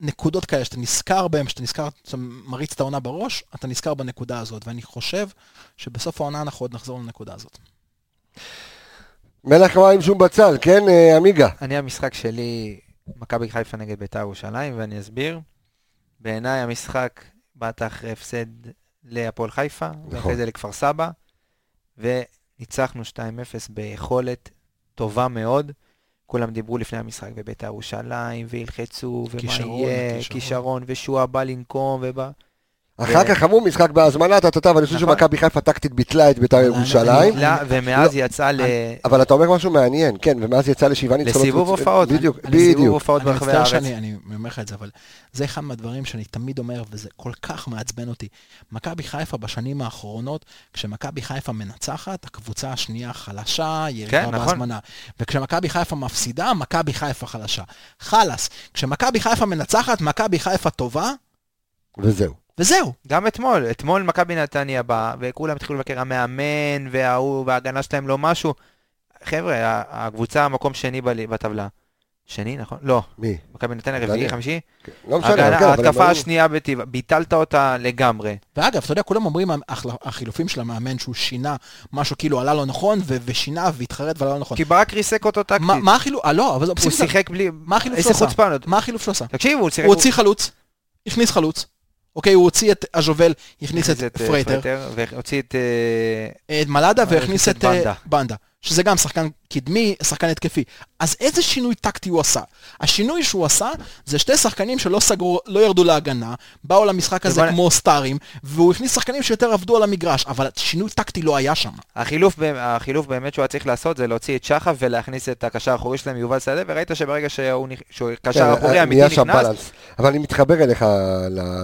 S5: נקודות כאלה שאתה נזכר בהן, שאתה נזכר, שאתה מריץ את העונה בראש, אתה נזכר בנקודה הזאת, ואני חושב שבסוף העונה אנחנו עוד נחזור לנקודה הזאת.
S1: מלח מים שום בצל, כן, אה, עמיגה?
S7: אני המשחק שלי, מכבי חיפה נגד בית"ר ירושלים, ואני אסביר. בעיניי המשחק באת אחרי הפסד להפועל חיפה,
S1: נכון.
S7: ואחרי זה לכפר סבא, וניצחנו 2-0 ביכולת טובה מאוד. כולם דיברו לפני המשחק בבית"ר ירושלים, וילחצו, ומה יהיה,
S5: כישרון.
S7: כישרון, ושועה בא לנקום, ובא...
S1: אחר כך אמרו משחק בהזמנה, טה-טה-טה, ואני חושב
S7: נכון.
S1: שמכבי חיפה טקטית ביטלה את בית"ר ירושלים.
S7: לא, ומאז יצא ל...
S1: אבל אתה אומר משהו מעניין, כן, ומאז יצא לשבעה ניצחונות.
S7: לסיבוב. הופעות.
S1: בדיוק,
S7: אני- לסיבוב
S1: בדיוק.
S7: הופעות
S5: אני
S7: ברחבי
S5: מצטער
S7: הארץ.
S5: שאני אני אומר לך את זה, אבל זה אחד מהדברים שאני תמיד אומר, וזה כל כך מעצבן אותי. מכבי חיפה בשנים האחרונות, כשמכבי חיפה מנצחת, הקבוצה השנייה חלשה, ירידה
S7: כן, נכון.
S5: בהזמנה. וכשמכבי חיפה מפסידה, מכבי חיפה חלשה. חלאס. כשמכבי חיפה מנצחת, מכבי חיפה טובה,
S1: וזהו.
S5: וזהו.
S7: גם אתמול, אתמול מכבי נתניה בא, וכולם התחילו לבקר המאמן, וההוא, וההגנה שלהם לא משהו. חבר'ה, הקבוצה מקום שני בל- בטבלה. שני, נכון? לא.
S1: מי?
S7: מכבי נתניה. רביעי, חמישי?
S1: כן, לא משנה, כן,
S7: ההתקפה השנייה בטבלה, ביטלת אותה לגמרי.
S5: ואגב, אתה יודע, כולם אומרים, החילופים של המאמן, שהוא שינה משהו כאילו עלה לו נכון, ו- ושינה והתחרט ועלה לו נכון.
S7: כי ברק ריסק אותו טקטית.
S5: מה מה החילוף? אה, לא, אבל
S7: הוא
S5: בסדר.
S7: שיחק בלי...
S5: מה החילוף
S7: איזה
S5: שהוא עשה?
S7: חוצפה.
S5: מה החילוף שהוא עשה?
S7: תקשיב, הוא שיחק...
S5: הוא הוציא חלוץ, הכניס חלוץ, אוקיי, הוא הוציא את הז'ובל, הכניס את
S7: אה,
S5: פרייטר,
S7: והוציא את... אה,
S5: את מלאדה והכניס
S7: את
S5: את אה,
S7: בנדה.
S5: שזה גם שחקן קדמי, שחקן התקפי. אז איזה שינוי טקטי הוא עשה? השינוי שהוא עשה זה שתי שחקנים שלא סגרו, לא ירדו להגנה, באו למשחק הזה כמו סטארים, והוא הכניס שחקנים שיותר עבדו על המגרש, אבל שינוי טקטי לא היה שם.
S7: החילוף, החילוף באמת שהוא היה צריך לעשות זה להוציא את שחף ולהכניס את הקשר האחורי שלהם, יובל שדה, וראית שברגע שהוא שהוא קשר
S1: כן,
S7: אחורי אמיתי
S1: שם
S7: נכנס,
S1: בלנס. אבל אני מתחבר אליך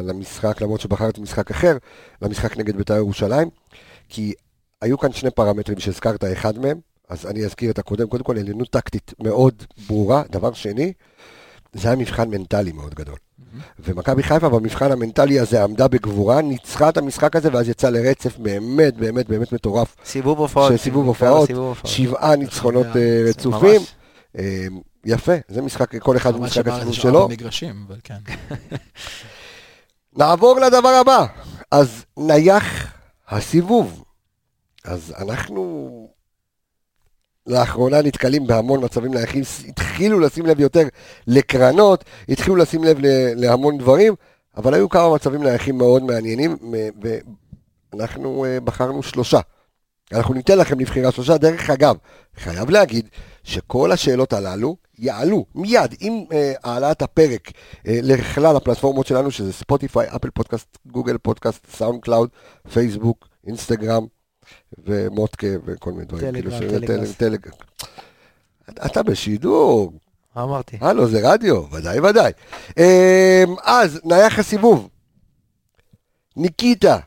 S1: למשחק, למרות שבחרתי משחק אחר, למשחק נגד בית"ר ירושלים, כי היו כאן שני פרמטרים שהזכרת, אחד מהם, אז אני אזכיר את הקודם, קודם כל עליונות טקטית מאוד ברורה, דבר שני, זה היה מבחן מנטלי מאוד גדול. ומכבי חיפה במבחן המנטלי הזה עמדה בגבורה, ניצחה את המשחק הזה, ואז יצאה לרצף באמת באמת באמת מטורף
S7: סיבוב הופעות,
S1: של סיבוב הופעות. שבעה ניצחונות אה. רצופים. אה, יפה, זה משחק, כל אחד במשחק
S5: שבארץ
S1: הסיבוב שלו.
S5: אבל כן.
S1: נעבור לדבר הבא. אז נייח הסיבוב. אז אנחנו לאחרונה נתקלים בהמון מצבים נייחים, התחילו לשים לב יותר לקרנות, התחילו לשים לב להמון דברים, אבל היו כמה מצבים נייחים מאוד מעניינים, ואנחנו אה, בחרנו שלושה. אנחנו ניתן לכם לבחירה שלושה. דרך אגב, חייב להגיד שכל השאלות הללו יעלו מיד עם אה, העלאת הפרק אה, לכלל הפלטפורמות שלנו, שזה Spotify, Apple Podcast, Google Podcast, SoundCloud, פייסבוק, אינסטגרם ומודקה וכל מיני דברים.
S7: טלגרם,
S1: כאילו, ש-
S7: טלגראס.
S1: טל- טלג- אתה בשידור,
S7: מה אמרתי?
S1: הלו, זה רדיו, ודאי ודאי. אה, אז, נייח הסיבוב. ניקיטה.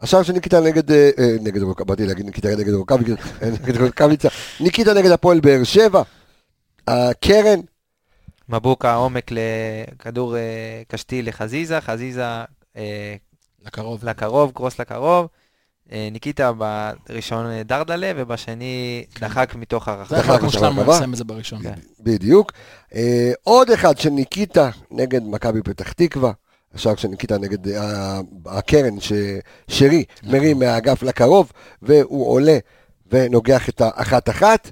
S1: השער של ניקיטה נגד, אה, אה, נגד, באתי להגיד ניקיטה נגד רוקאביצה, אה, נגד רוקאביצה, ניקיטה נגד הפועל באר שבע, הקרן,
S7: מבוקה עומק לכדור אה, קשתי לחזיזה, חזיזה אה,
S5: לקרוב.
S7: לקרוב, קרוס לקרוב. אה, ניקיטה בראשון אה, דרדלה, ובשני דחק מתוך
S5: זה
S7: הרחבה.
S5: כמו
S1: בשנה
S5: שלנו,
S1: הקרובה.
S5: נסיים את זה בראשון.
S7: כן.
S1: בדיוק. אה, עוד אחד של ניקיטה נגד מכבי פתח תקווה, השער של ניקיטה נגד הקרן, ששרי מרים מהאגף לקרוב, והוא עולה ונוגח את האחת-אחת,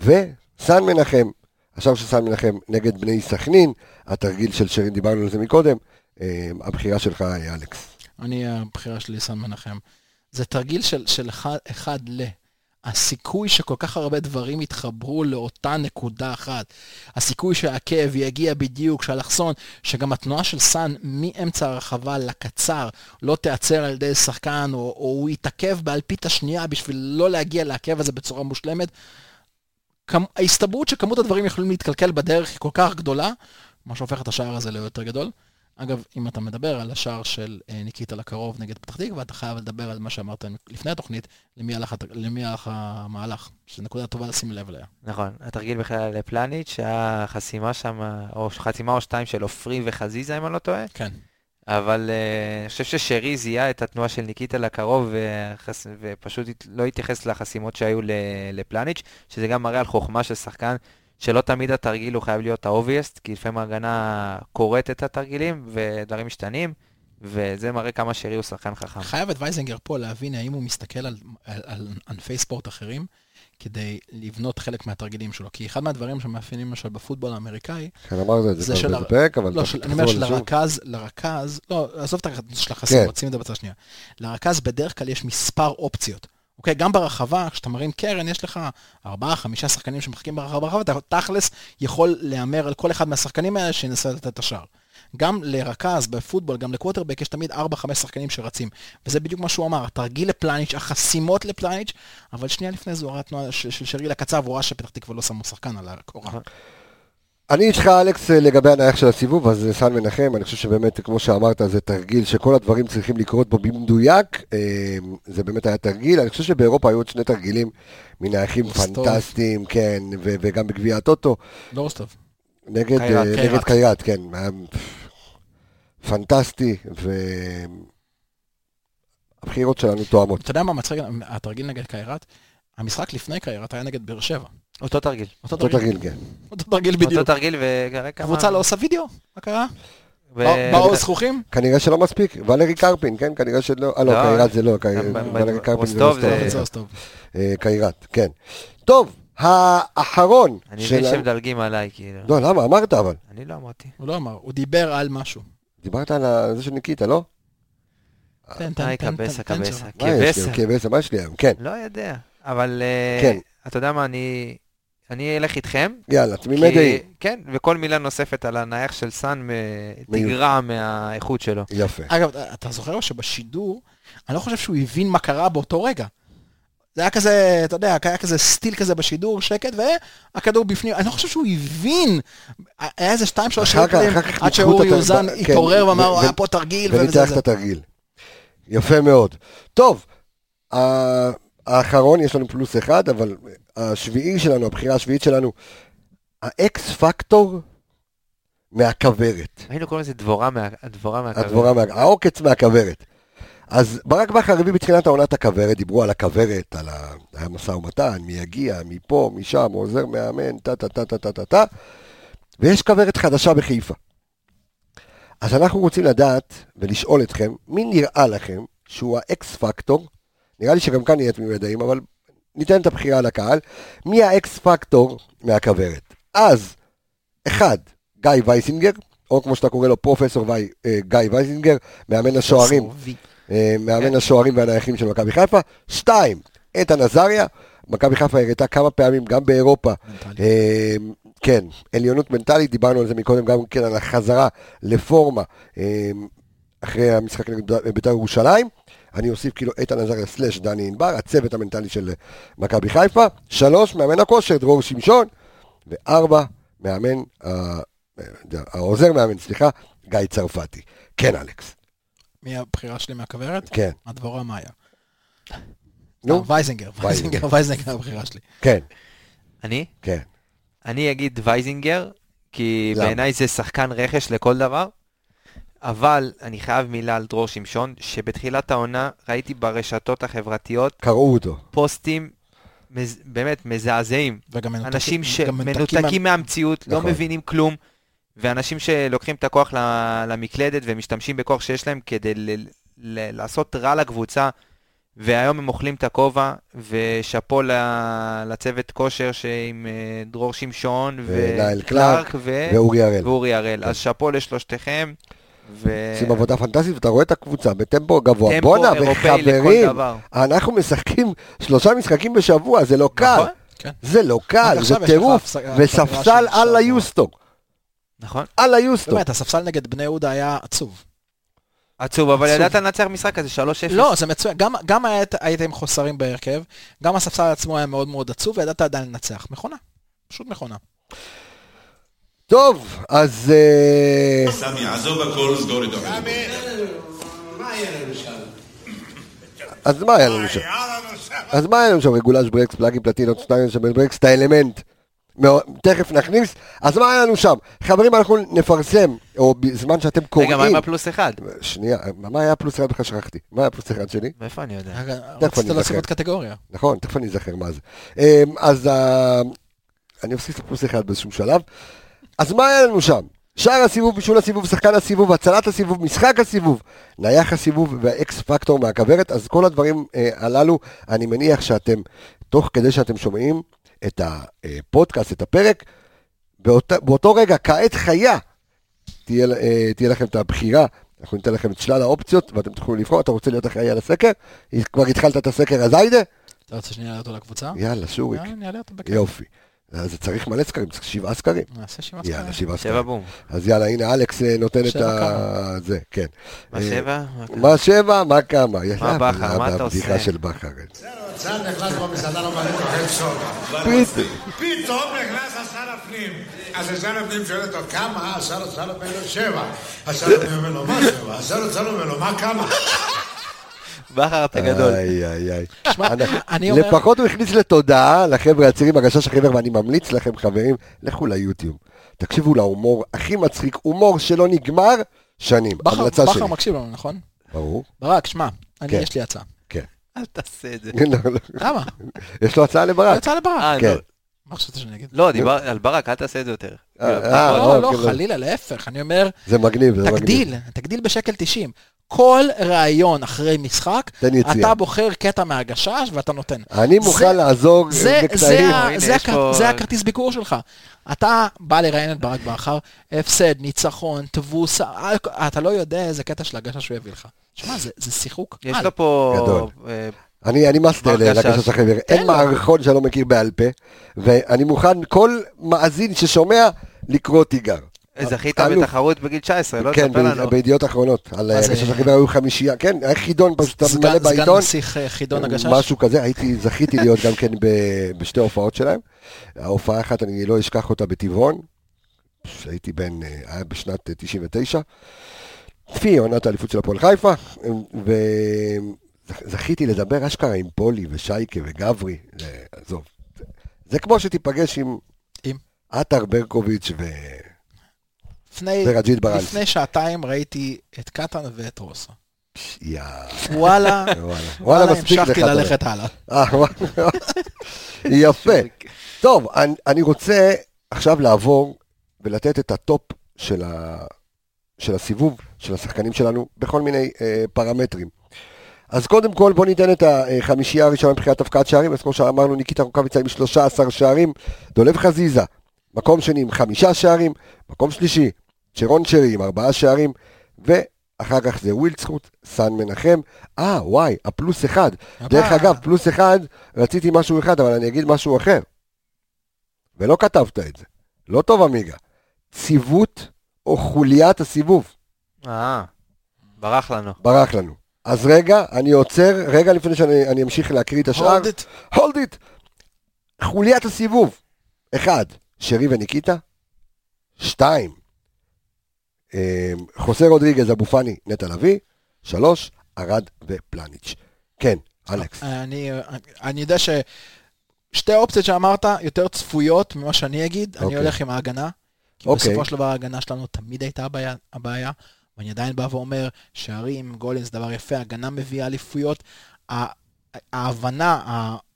S1: וסן מנחם, השער של סן מנחם נגד בני סכנין, התרגיל של שרי, דיברנו על זה מקודם, הבחירה שלך היא אלכס.
S5: אני, הבחירה שלי, סן מנחם. זה תרגיל של, של אחד, אחד ל. הסיכוי שכל כך הרבה דברים יתחברו לאותה נקודה אחת. הסיכוי שהעקב יגיע בדיוק, שהאלכסון, שגם התנועה של סאן מאמצע הרחבה לקצר לא תיעצר על ידי שחקן, או, או הוא יתעכב באלפית השנייה בשביל לא להגיע לעקב הזה בצורה מושלמת. כמ, ההסתברות שכמות הדברים יכולים להתקלקל בדרך היא כל כך גדולה, מה שהופך את השער הזה ליותר גדול. אגב, אם אתה מדבר על השער של אה, ניקיטה לקרוב נגד פתח תקווה, אתה חייב לדבר על מה שאמרת לפני התוכנית, למי הלך, למי הלך המהלך, שזו נקודה טובה לשים לב אליה.
S7: נכון, התרגיל בכלל לפלניץ', שהיה חסימה שם, או חסימה או שתיים של עופרי וחזיזה, אם אני לא טועה.
S5: כן.
S7: אבל אה, אני חושב ששרי זיהה את התנועה של ניקיטה לקרוב וחס... ופשוט לא התייחס לחסימות שהיו. לפלניץ', שזה גם מראה על חוכמה של שחקן, שלא תמיד התרגיל הוא חייב להיות האובייסט, כי לפעמים ההגנה קוראת את התרגילים ודברים משתנים, וזה מראה כמה שרי הוא שחקן חכם.
S5: חייב את וייזנגר פה להבין האם הוא מסתכל על, על, על ענפי ספורט אחרים, כדי לבנות חלק מהתרגילים שלו. כי אחד מהדברים שמאפיינים למשל בפוטבול האמריקאי,
S1: כן, אמרת את
S5: זה
S1: זה
S5: של
S1: כבר בפרק, אבל
S5: לא, של, אני אומר. שלרכז, לרכז, לא, עזוב את החסימות,
S1: כן.
S5: שים את זה בצד שנייה. לרכז בדרך כלל יש מספר אופציות. אוקיי, גם ברחבה, כשאתה מרים קרן, יש לך ארבעה, חמישה שחקנים שמשחקים ברחבה, ברחבה, אתה תכלס יכול להמר על כל אחד מהשחקנים האלה שינסה לתת את השער. גם לרכז בפוטבול, גם לקווטרבק, יש תמיד ארבע, חמש שחקנים שרצים. וזה בדיוק מה שהוא אמר, התרגיל לפלניץ', החסימות לפלניץ', אבל שנייה לפני זה הוא ראה תנועה של, של שרי לקצר, והוא ראה שפתח תקווה לא שמו שחקן על הקורה.
S1: אני איתך, אלכס, לגבי הנייח של הסיבוב, אז סן מנחם, אני חושב שבאמת, כמו שאמרת, זה תרגיל שכל הדברים צריכים לקרות בו במדויק. אה, זה באמת היה תרגיל. אני חושב שבאירופה היו עוד שני תרגילים מנייחים. פנטסטיים, כן, ו- וגם בגביע הטוטו,
S5: לא.
S1: נגד
S7: קיירת,
S1: אה. נגד קיירת, כן. היה פנטסטי, והבחירות שלנו תואמות.
S5: אתה יודע מה מצחיק? התרגיל נגד קיירת, המשחק לפני קיירת היה נגד באר שבע.
S7: אותו תרגיל.
S5: אותו
S1: אותו
S5: תרגיל.
S1: תרגיל, כן.
S5: אותו תרגיל
S7: אותו
S5: בדיוק.
S7: תרגיל, וראה כמה...
S5: קבוצה לא עושה וידאו? מה קרה? באו זכוכים?
S1: כנראה שלא מספיק. ולרי קרפין, כן? כנראה שלא. אה, לא,
S7: לא,
S1: קיירת זה לא. ולרי קרפין זה
S7: רוסטוב
S1: לא
S7: זה-
S1: סתם.
S5: זה אז טוב.
S1: אה, קיירת, כן. טוב, האחרון.
S7: אני מבין שמדלגים עליי, כאילו.
S1: לא, למה? אמרת אבל.
S7: אני לא אמרתי.
S5: הוא לא אמר, הוא דיבר על משהו.
S1: דיברת על זה של ניקיטה, לא?
S5: תן, תן,
S7: איי,
S5: תן,
S7: קבסה,
S5: תן, תן
S7: קבסה.
S5: שם.
S1: מה יש לי?
S7: קבסה.
S1: קבסה, מה יש לי היום? כן,
S7: לא יודע, אבל אה,
S1: כן.
S7: אתה יודע מה, אני אני אלך איתכם.
S1: יאללה, תמימי דעים.
S7: כן, וכל מילה נוספת על הנייח של סאן. תגרע מהאיכות שלו.
S1: יפה.
S5: אגב, אתה זוכר שבשידור, אני לא חושב שהוא הבין מה קרה באותו רגע. זה היה כזה, אתה יודע, היה כזה סטיל כזה בשידור, שקט, והכדור בפנים, אני לא חושב שהוא הבין, היה איזה שתיים, שלוש שקלים,
S1: כך
S5: עד
S1: הת-
S5: אוזן
S1: ב-
S5: התעורר
S1: כן,
S5: ואמר, היה פה תרגיל, זה.
S1: את התרגיל. יפה מאוד. טוב, האחרון, יש לנו פלוס אחד, אבל השביעי שלנו, הבחירה השביעית שלנו, האקס פקטור מהכוורת.
S7: היינו קוראים לזה דבורה מה- דבורה מהכוורת.
S1: הדבורה, מה... העוקץ מהכוורת. אז ברק בכר הביא בתחילת העונה את הכוורת, דיברו על הכוורת, על ה... היה משא ומתן, מי יגיע, מפה, משם, עוזר מאמן, טה טה טה טה טה טה טה, ויש כוורת חדשה בחיפה. אז אנחנו רוצים לדעת ולשאול אתכם, מי נראה לכם שהוא האקס פקטור? נראה לי שגם כאן נהיה תמימי דעים, אבל ניתן את הבחירה לקהל, מי האקס פקטור מהכוורת. אז, אחד, גיא וייסינגר, או כמו שאתה קורא לו פרופסור ווי, אה, גיא וייסינגר, מאמן השוערים, אה, מאמן השוערים והנייחים של מכבי חיפה. שתיים, איתן עזריה, מכבי חיפה הראתה כמה פעמים, גם באירופה, אה, כן, עליונות מנטלית, דיברנו על זה מקודם, גם כן על החזרה לפורמה אה, אחרי המשחק נגד בית"ר ירושלים. אני אוסיף כאילו איתן עזריה סלאש דני ענבר, הצוות המנטלי של מכבי חיפה. שלוש, מאמן הכושר, דרור שמשון. וארבע, מאמן, ה- העוזר מאמן, סליחה, גיא צרפתי. כן, אלכס.
S5: מי הבחירה שלי מהכוורת?
S1: כן.
S5: הדבורה מאיה.
S1: נו,
S5: אה, וייזינגר,
S1: וייזינגר.
S5: וייזינגר, הבחירה שלי.
S1: כן,
S7: אני?
S1: כן.
S7: אני אגיד וייזינגר, כי? בעיניי זה שחקן רכש לכל דבר, אבל אני חייב מילה על דרור שמשון, שבתחילת העונה ראיתי ברשתות החברתיות
S1: קראו אותו.
S7: פוסטים מז... באמת מזעזעים.
S5: וגם מנותקים-
S7: אנשים שמנותקים מהמציאות, לא
S1: נכון.
S7: מבינים כלום, ואנשים שלוקחים את הכוח למקלדת ומשתמשים בכוח שיש להם כדי ל- ל- לעשות רע לקבוצה, והיום הם אוכלים את הכובע, ושאפו ל- לצוות כושר שעם אה, דרור שמשון,
S1: וניל קלארק,
S7: ו-
S1: ואורי הראל.
S7: ואורי הראל. אז שאפו לשלושתכם, ו...
S1: עושים עבודה פנטסטית, ואתה רואה את הקבוצה בטמפו גבוה.
S7: טמפו
S1: בואנה,
S7: אירופאי לכל
S1: וחברים,
S7: דבר.
S1: אנחנו משחקים שלושה משחקים בשבוע, זה לא קל.
S7: נכון,
S5: כן.
S1: זה לא קל, זה טירוף. וספסל על
S5: שבוע.
S1: היוסטו.
S7: נכון.
S1: על היוסטו.
S5: באמת, הספסל נגד בני יהודה היה עצוב.
S7: עצוב, אבל. ידעת לנצח משחק הזה 3-0.
S5: לא, זה מצוין. גם- גם היית- היית עם חוסרים בהרכב, גם הספסל עצמו היה מאוד מאוד עצוב, וידעת עדיין לנצח. מכונה. פשוט מכונה.
S1: טוב, אז... אה,
S6: סמי, עזוב הכל, סגור.
S2: מה לנו שם?
S1: אז מה היה לנו שם? אז מה היה לנו שם? רגולש ברקס, פלאגים פלטינות, שתיים שם ברקס, את האלמנט. תכף נכניס. אז מה היה לנו שם? חברים, אנחנו נפרסם, או בזמן שאתם קוראים...
S7: רגע, מה עם הפלוס אחד?
S1: שנייה, מה היה פלוס אחד בכלל שכחתי? מה היה פלוס אחד שלי?
S7: מאיפה אני יודע?
S5: רצית
S1: אני
S5: להוסיף
S1: אזכר.
S5: עוד קטגוריה.
S1: נכון, תכף אני אזכר מה זה. אמ, אז ה- אני אוסיף פלוס אחד באיזשהו שלב. אז מה היה לנו שם? שער הסיבוב, בישול הסיבוב, שחקן הסיבוב, הצלת הסיבוב, משחק הסיבוב, נייח הסיבוב והאקס פקטור מהכוורת, אז כל הדברים אה, הללו, אני מניח שאתם, תוך כדי שאתם שומעים את הפודקאסט, את הפרק, באות, באותו רגע, כעת חיה, תהיה, אה, תהיה לכם את הבחירה, אנחנו ניתן לכם את שלל האופציות, ואתם תוכלו לבחור, אתה רוצה להיות אחראי על הסקר? כבר התחלת את הסקר, אז היידה?
S5: אתה רוצה שאני אעלה אותו לקבוצה?
S1: יאללה, שוריק.
S5: יאללה.
S1: יופי. אז צריך מלא סקרים, צריך שבעה סקרים.
S5: נעשה שבעה
S1: יאללה,
S5: סקרים.
S1: שבעה
S7: שבע
S1: סקרים.
S7: בום.
S1: אז יאללה, הנה אלכס אה, נותן את
S5: שבע
S1: ה... זה, כן.
S7: מה
S1: אה,
S7: שבע?
S1: מה שבע, מה כמה?
S7: מה בכר? מה אתה
S1: הבדיחה
S7: עושה?
S1: של בכר.
S2: צה"ל נכנס במסעדה לא מעניין אוכל.
S1: פריטי.
S2: פתאום נכנס השר הפנים. אז השר הפנים שואל אותו, כמה? השר השר אומר לו, שבע. השר הפנים אומר לו, מה שבע? השר השר אומר לו, מה כמה?
S7: בכר אתה גדול.
S1: איי, איי, איי.
S5: אני אומר-
S1: לפחות הוא הכניס לתודעה לחבר'ה הצעירים, הגשש החבר, ואני ממליץ לכם, חברים, לכו ליוטיוב. תקשיבו להומור הכי מצחיק, הומור שלא נגמר שנים.
S5: בכר
S1: המלצה
S5: בכר
S1: שלי.
S5: מקשיב לנו, נכון?
S1: ברור.
S5: ברק, שמע, אני-
S1: כן.
S5: יש לי הצעה.
S1: כן.
S7: אל תעשה את זה.
S1: לא, לא.
S5: למה?
S1: יש לו הצעה לברק.
S5: הצעה לברק.
S7: אה,
S1: כן.
S7: לא.
S5: מה חשבת שאני אגיד?
S7: לא, דיבר על ברק, אל תעשה את זה יותר.
S1: אה,
S7: כאילו,
S1: אה.
S5: לא, לא,
S1: אוקיי, לא.
S5: חלילה, להפך. אני אומר,
S1: זה מגניב, זה מגניב.
S5: תגדיל, תגדיל בשקל 90. כל ראיון אחרי משחק. אתה בוחר קטע מהגשש ואתה נותן.
S1: אני מוכן לעזור
S5: זה, זה,
S1: בקטעים.
S5: זה, הכרטיס ביקור שלך. אתה בא לראיין את ברק בכר, הפסד, ניצחון, תבוסה, אתה לא יודע איזה קטע של הגשש הוא יביא לך. שמע, זה, זה שיחוק.
S7: יש. לו פה...
S1: גדול.
S7: אה,
S1: אני, אני
S7: master.
S1: לגשש החיוור. אין. מערכון שאני לא מכיר בעל פה, ואני מוכן, כל מאזין ששומע, לקרוא תיגר.
S7: זכית
S1: אלוף.
S7: בתחרות בגיל 19, לא
S1: כן,
S7: תספר לנו.
S1: ב- בידיעות אחרונות. על
S5: מה זה?
S1: הגשש החבר היו חמישייה, כן, היה חידון פשוט אתה
S5: סגן,
S1: מלא
S5: סגן
S1: בעיתון.
S5: נסיך אה, חידון הגשש.
S1: משהו כזה, הייתי, זכיתי להיות גם כן בשתי הופעות שלהם. ההופעה אחת, אני לא אשכח אותה בטבעון, שהייתי בן, אה, היה בשנת אה, 99, לפי עונת האליפות של הפועל חיפה, וזכיתי לדבר אשכרה עם פולי ושייקה וגברי, עזוב. זה- זה כמו שתיפגש עם
S5: עם?
S1: עטר ברקוביץ' ו...
S5: לפני,
S1: ורג'ית ברנס.
S5: לפני שעתיים ראיתי את קטן ואת רוסו. וואלה,
S1: וואלה,
S5: המשכתי. ללכת הלאה.
S1: אה. יפה. טוב, אני, אני רוצה עכשיו לעבור ולתת את הטופ של, ה, של הסיבוב, של השחקנים שלנו, בכל מיני אה, פרמטרים. אז קודם כל בוא ניתן את החמישייה הראשונה מבחינת הפקעת שערים, אז כמו שאמרנו, ניקיטה רוקאביצה עם 13 שערים, דולב חזיזה, מקום שני עם חמישה שערים, מקום שלישי, צ'רון שרי עם ארבעה שערים, ואחר כך זה ווילדסחוט, סן מנחם, אה, וואי, הפלוס אחד. דרך
S5: הבא.
S1: אגב, פלוס אחד, רציתי משהו אחד, אבל אני אגיד משהו אחר. ולא כתבת את זה. לא טוב, עמיגה. ציוות או חוליית הסיבוב.
S7: אה, ברח לנו.
S1: ברח לנו. אז רגע, אני עוצר, רגע לפני שאני אני אמשיך להקריא את השאר.
S5: Hold it.
S1: הולד איט. חוליית הסיבוב. אחד, שרי וניקיטה. שתיים, חוסה רודריגז, אבו פאני, נטע לביא. שלוש, ארד ופלניץ'. כן, אלכס.
S5: אני, אני יודע ששתי האופציות שאמרת יותר צפויות ממה שאני אגיד, אני
S1: אוקיי.
S5: הולך עם ההגנה. כי
S1: אוקיי.
S5: בסופו של דבר ההגנה שלנו תמיד הייתה הבעיה, הבעיה, ואני עדיין בא ואומר שערים, גולים זה דבר יפה, הגנה מביאה אליפויות. ההבנה,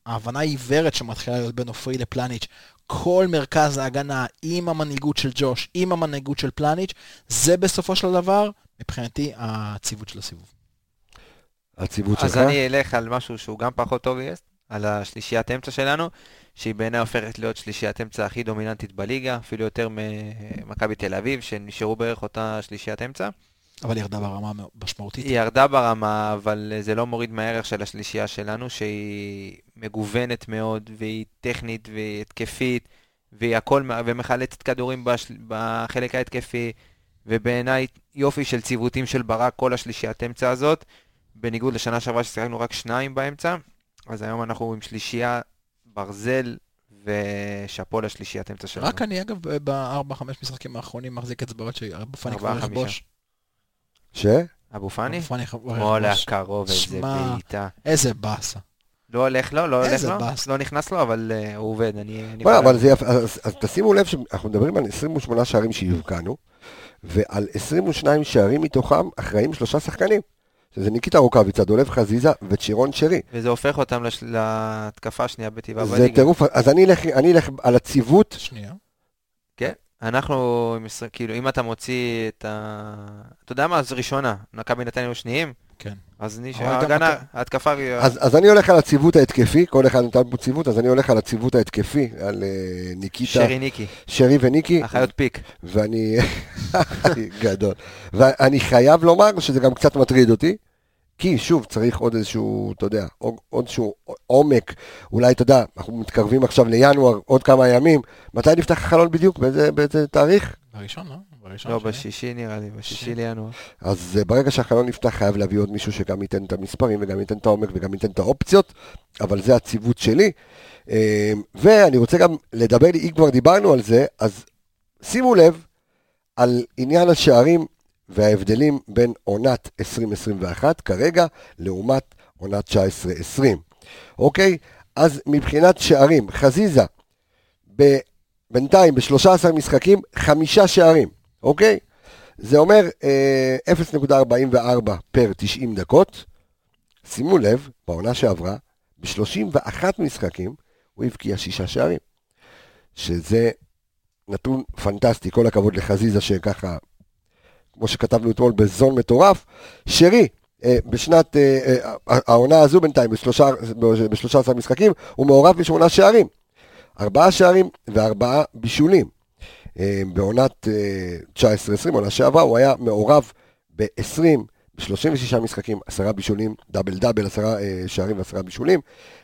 S5: ההבנה העיוורת שמתחילה להיות בין עופרי לפלניץ', כל מרכז ההגנה עם המנהיגות של ג'וש, עם המנהיגות של פלניץ', זה בסופו של דבר, מבחינתי, הציוות של הסיבוב.
S1: הציוות שלך.
S7: אז אני אלך על משהו שהוא גם פחות אובייסט, על השלישיית אמצע שלנו, שהיא בעיניי הופכת להיות שלישיית אמצע הכי דומיננטית בליגה, אפילו יותר ממכבי תל אביב, שנשארו בערך אותה שלישיית אמצע.
S5: אבל ירדה ברמה משמעותית.
S7: היא ירדה ברמה, אבל זה לא מוריד מהערך של השלישייה שלנו, שהיא מגוונת מאוד, והיא טכנית, והיא התקפית, והיא הכל, ומחלצת כדורים בשל, בחלק ההתקפי, ובעיניי יופי של ציוותים של ברק, כל השלישיית אמצע הזאת, בניגוד לשנה שעברה ששיחקנו רק שניים באמצע, אז היום אנחנו עם שלישייה ברזל, ושאפו לשלישיית אמצע שלנו.
S5: רק אני, אגב, בארבע, חמש משחקים האחרונים מחזיק אצבעות שאבו פאני כבר יכבוש.
S1: ש?
S7: אבו פאני?
S5: אבו פאני כבר
S7: וואלה,
S5: יכבוש.
S7: קרוב, איזה בעיטה.
S5: איזה באסה.
S7: לא הולך לו, לא הולך
S5: איזה
S7: לו,
S5: באס.
S7: לא נכנס לו, אבל אה, הוא עובד, אני...
S1: אבל זה יפה, אז, אז תשימו לב שאנחנו מדברים על 28 שערים שהבקענו, ועל 22 שערים מתוכם אחראים שלושה שחקנים. שזה ניקיטה רוקאביצה, דולב חזיזה וצ'ירון שרי.
S7: וזה הופך אותם לש... להתקפה השנייה בטבעה
S1: זה
S7: בליגה.
S1: טירוף, אז אני אלך, אני אלך על הציוות,
S5: שנייה.
S7: כן. אנחנו, כאילו, אם אתה מוציא את ה... אתה יודע מה, אז ראשונה, מכבי נתניה היו שניים,
S5: כן.
S7: אז נש...
S5: אבל גם
S7: ההגנה, ההתקפה...
S1: אז, אז אני הולך על הציוות ההתקפי, כל אחד נתן פה ציוות, אז אני הולך על הציוות ההתקפי, על uh, ניקיטה,
S7: שרי ניקי,
S1: שרי וניקי,
S7: אחיות פיק.
S1: ואני... גדול. ואני חייב לומר שזה גם קצת מטריד אותי, כי שוב, צריך עוד איזשהו, אתה יודע, עוד איזשהו עומק. אולי, אתה יודע, אנחנו מתקרבים עכשיו לינואר, עוד כמה ימים. מתי נפתח החלון בדיוק? באיזה, באיזה תאריך?
S5: בראשון, לא? בראשון.
S7: לא,
S5: שני.
S7: בשישי נראה לי, בשישי
S5: שישי.
S7: לינואר.
S1: אז אה, ברגע שהחלון נפתח, חייב להביא עוד מישהו שגם ייתן את המספרים, וגם ייתן את העומק, וגם ייתן את האופציות, אבל זה הציוות שלי. אה, ואני רוצה גם לדבר, אם כבר דיברנו על זה, אז שימו לב על עניין השערים וההבדלים בין עונת 2021 כרגע, לעומת עונת 19-20. אוקיי? אז מבחינת שערים, חזיזה, ב... בינתיים ב-13 משחקים, חמישה שערים, אוקיי? זה אומר אה, 0.44 פר 90 דקות. שימו לב, בעונה שעברה, ב-31 משחקים, הוא הבקיע שישה שערים. שזה נתון פנטסטי, כל הכבוד לחזיזה שככה, כמו שכתבנו אתמול, בזון מטורף. שרי, אה, בשנת, אה, אה, העונה הזו בינתיים, בשלושה, ב-13 משחקים, הוא מעורב בשמונה שערים. ארבעה שערים וארבעה בישולים. בעונת אה, 19-20, עונה שעברה, הוא היה מעורב ב-20, ב-36 משחקים, עשרה בישולים, דאבל דאבל, עשרה אה, שערים ועשרה בישולים.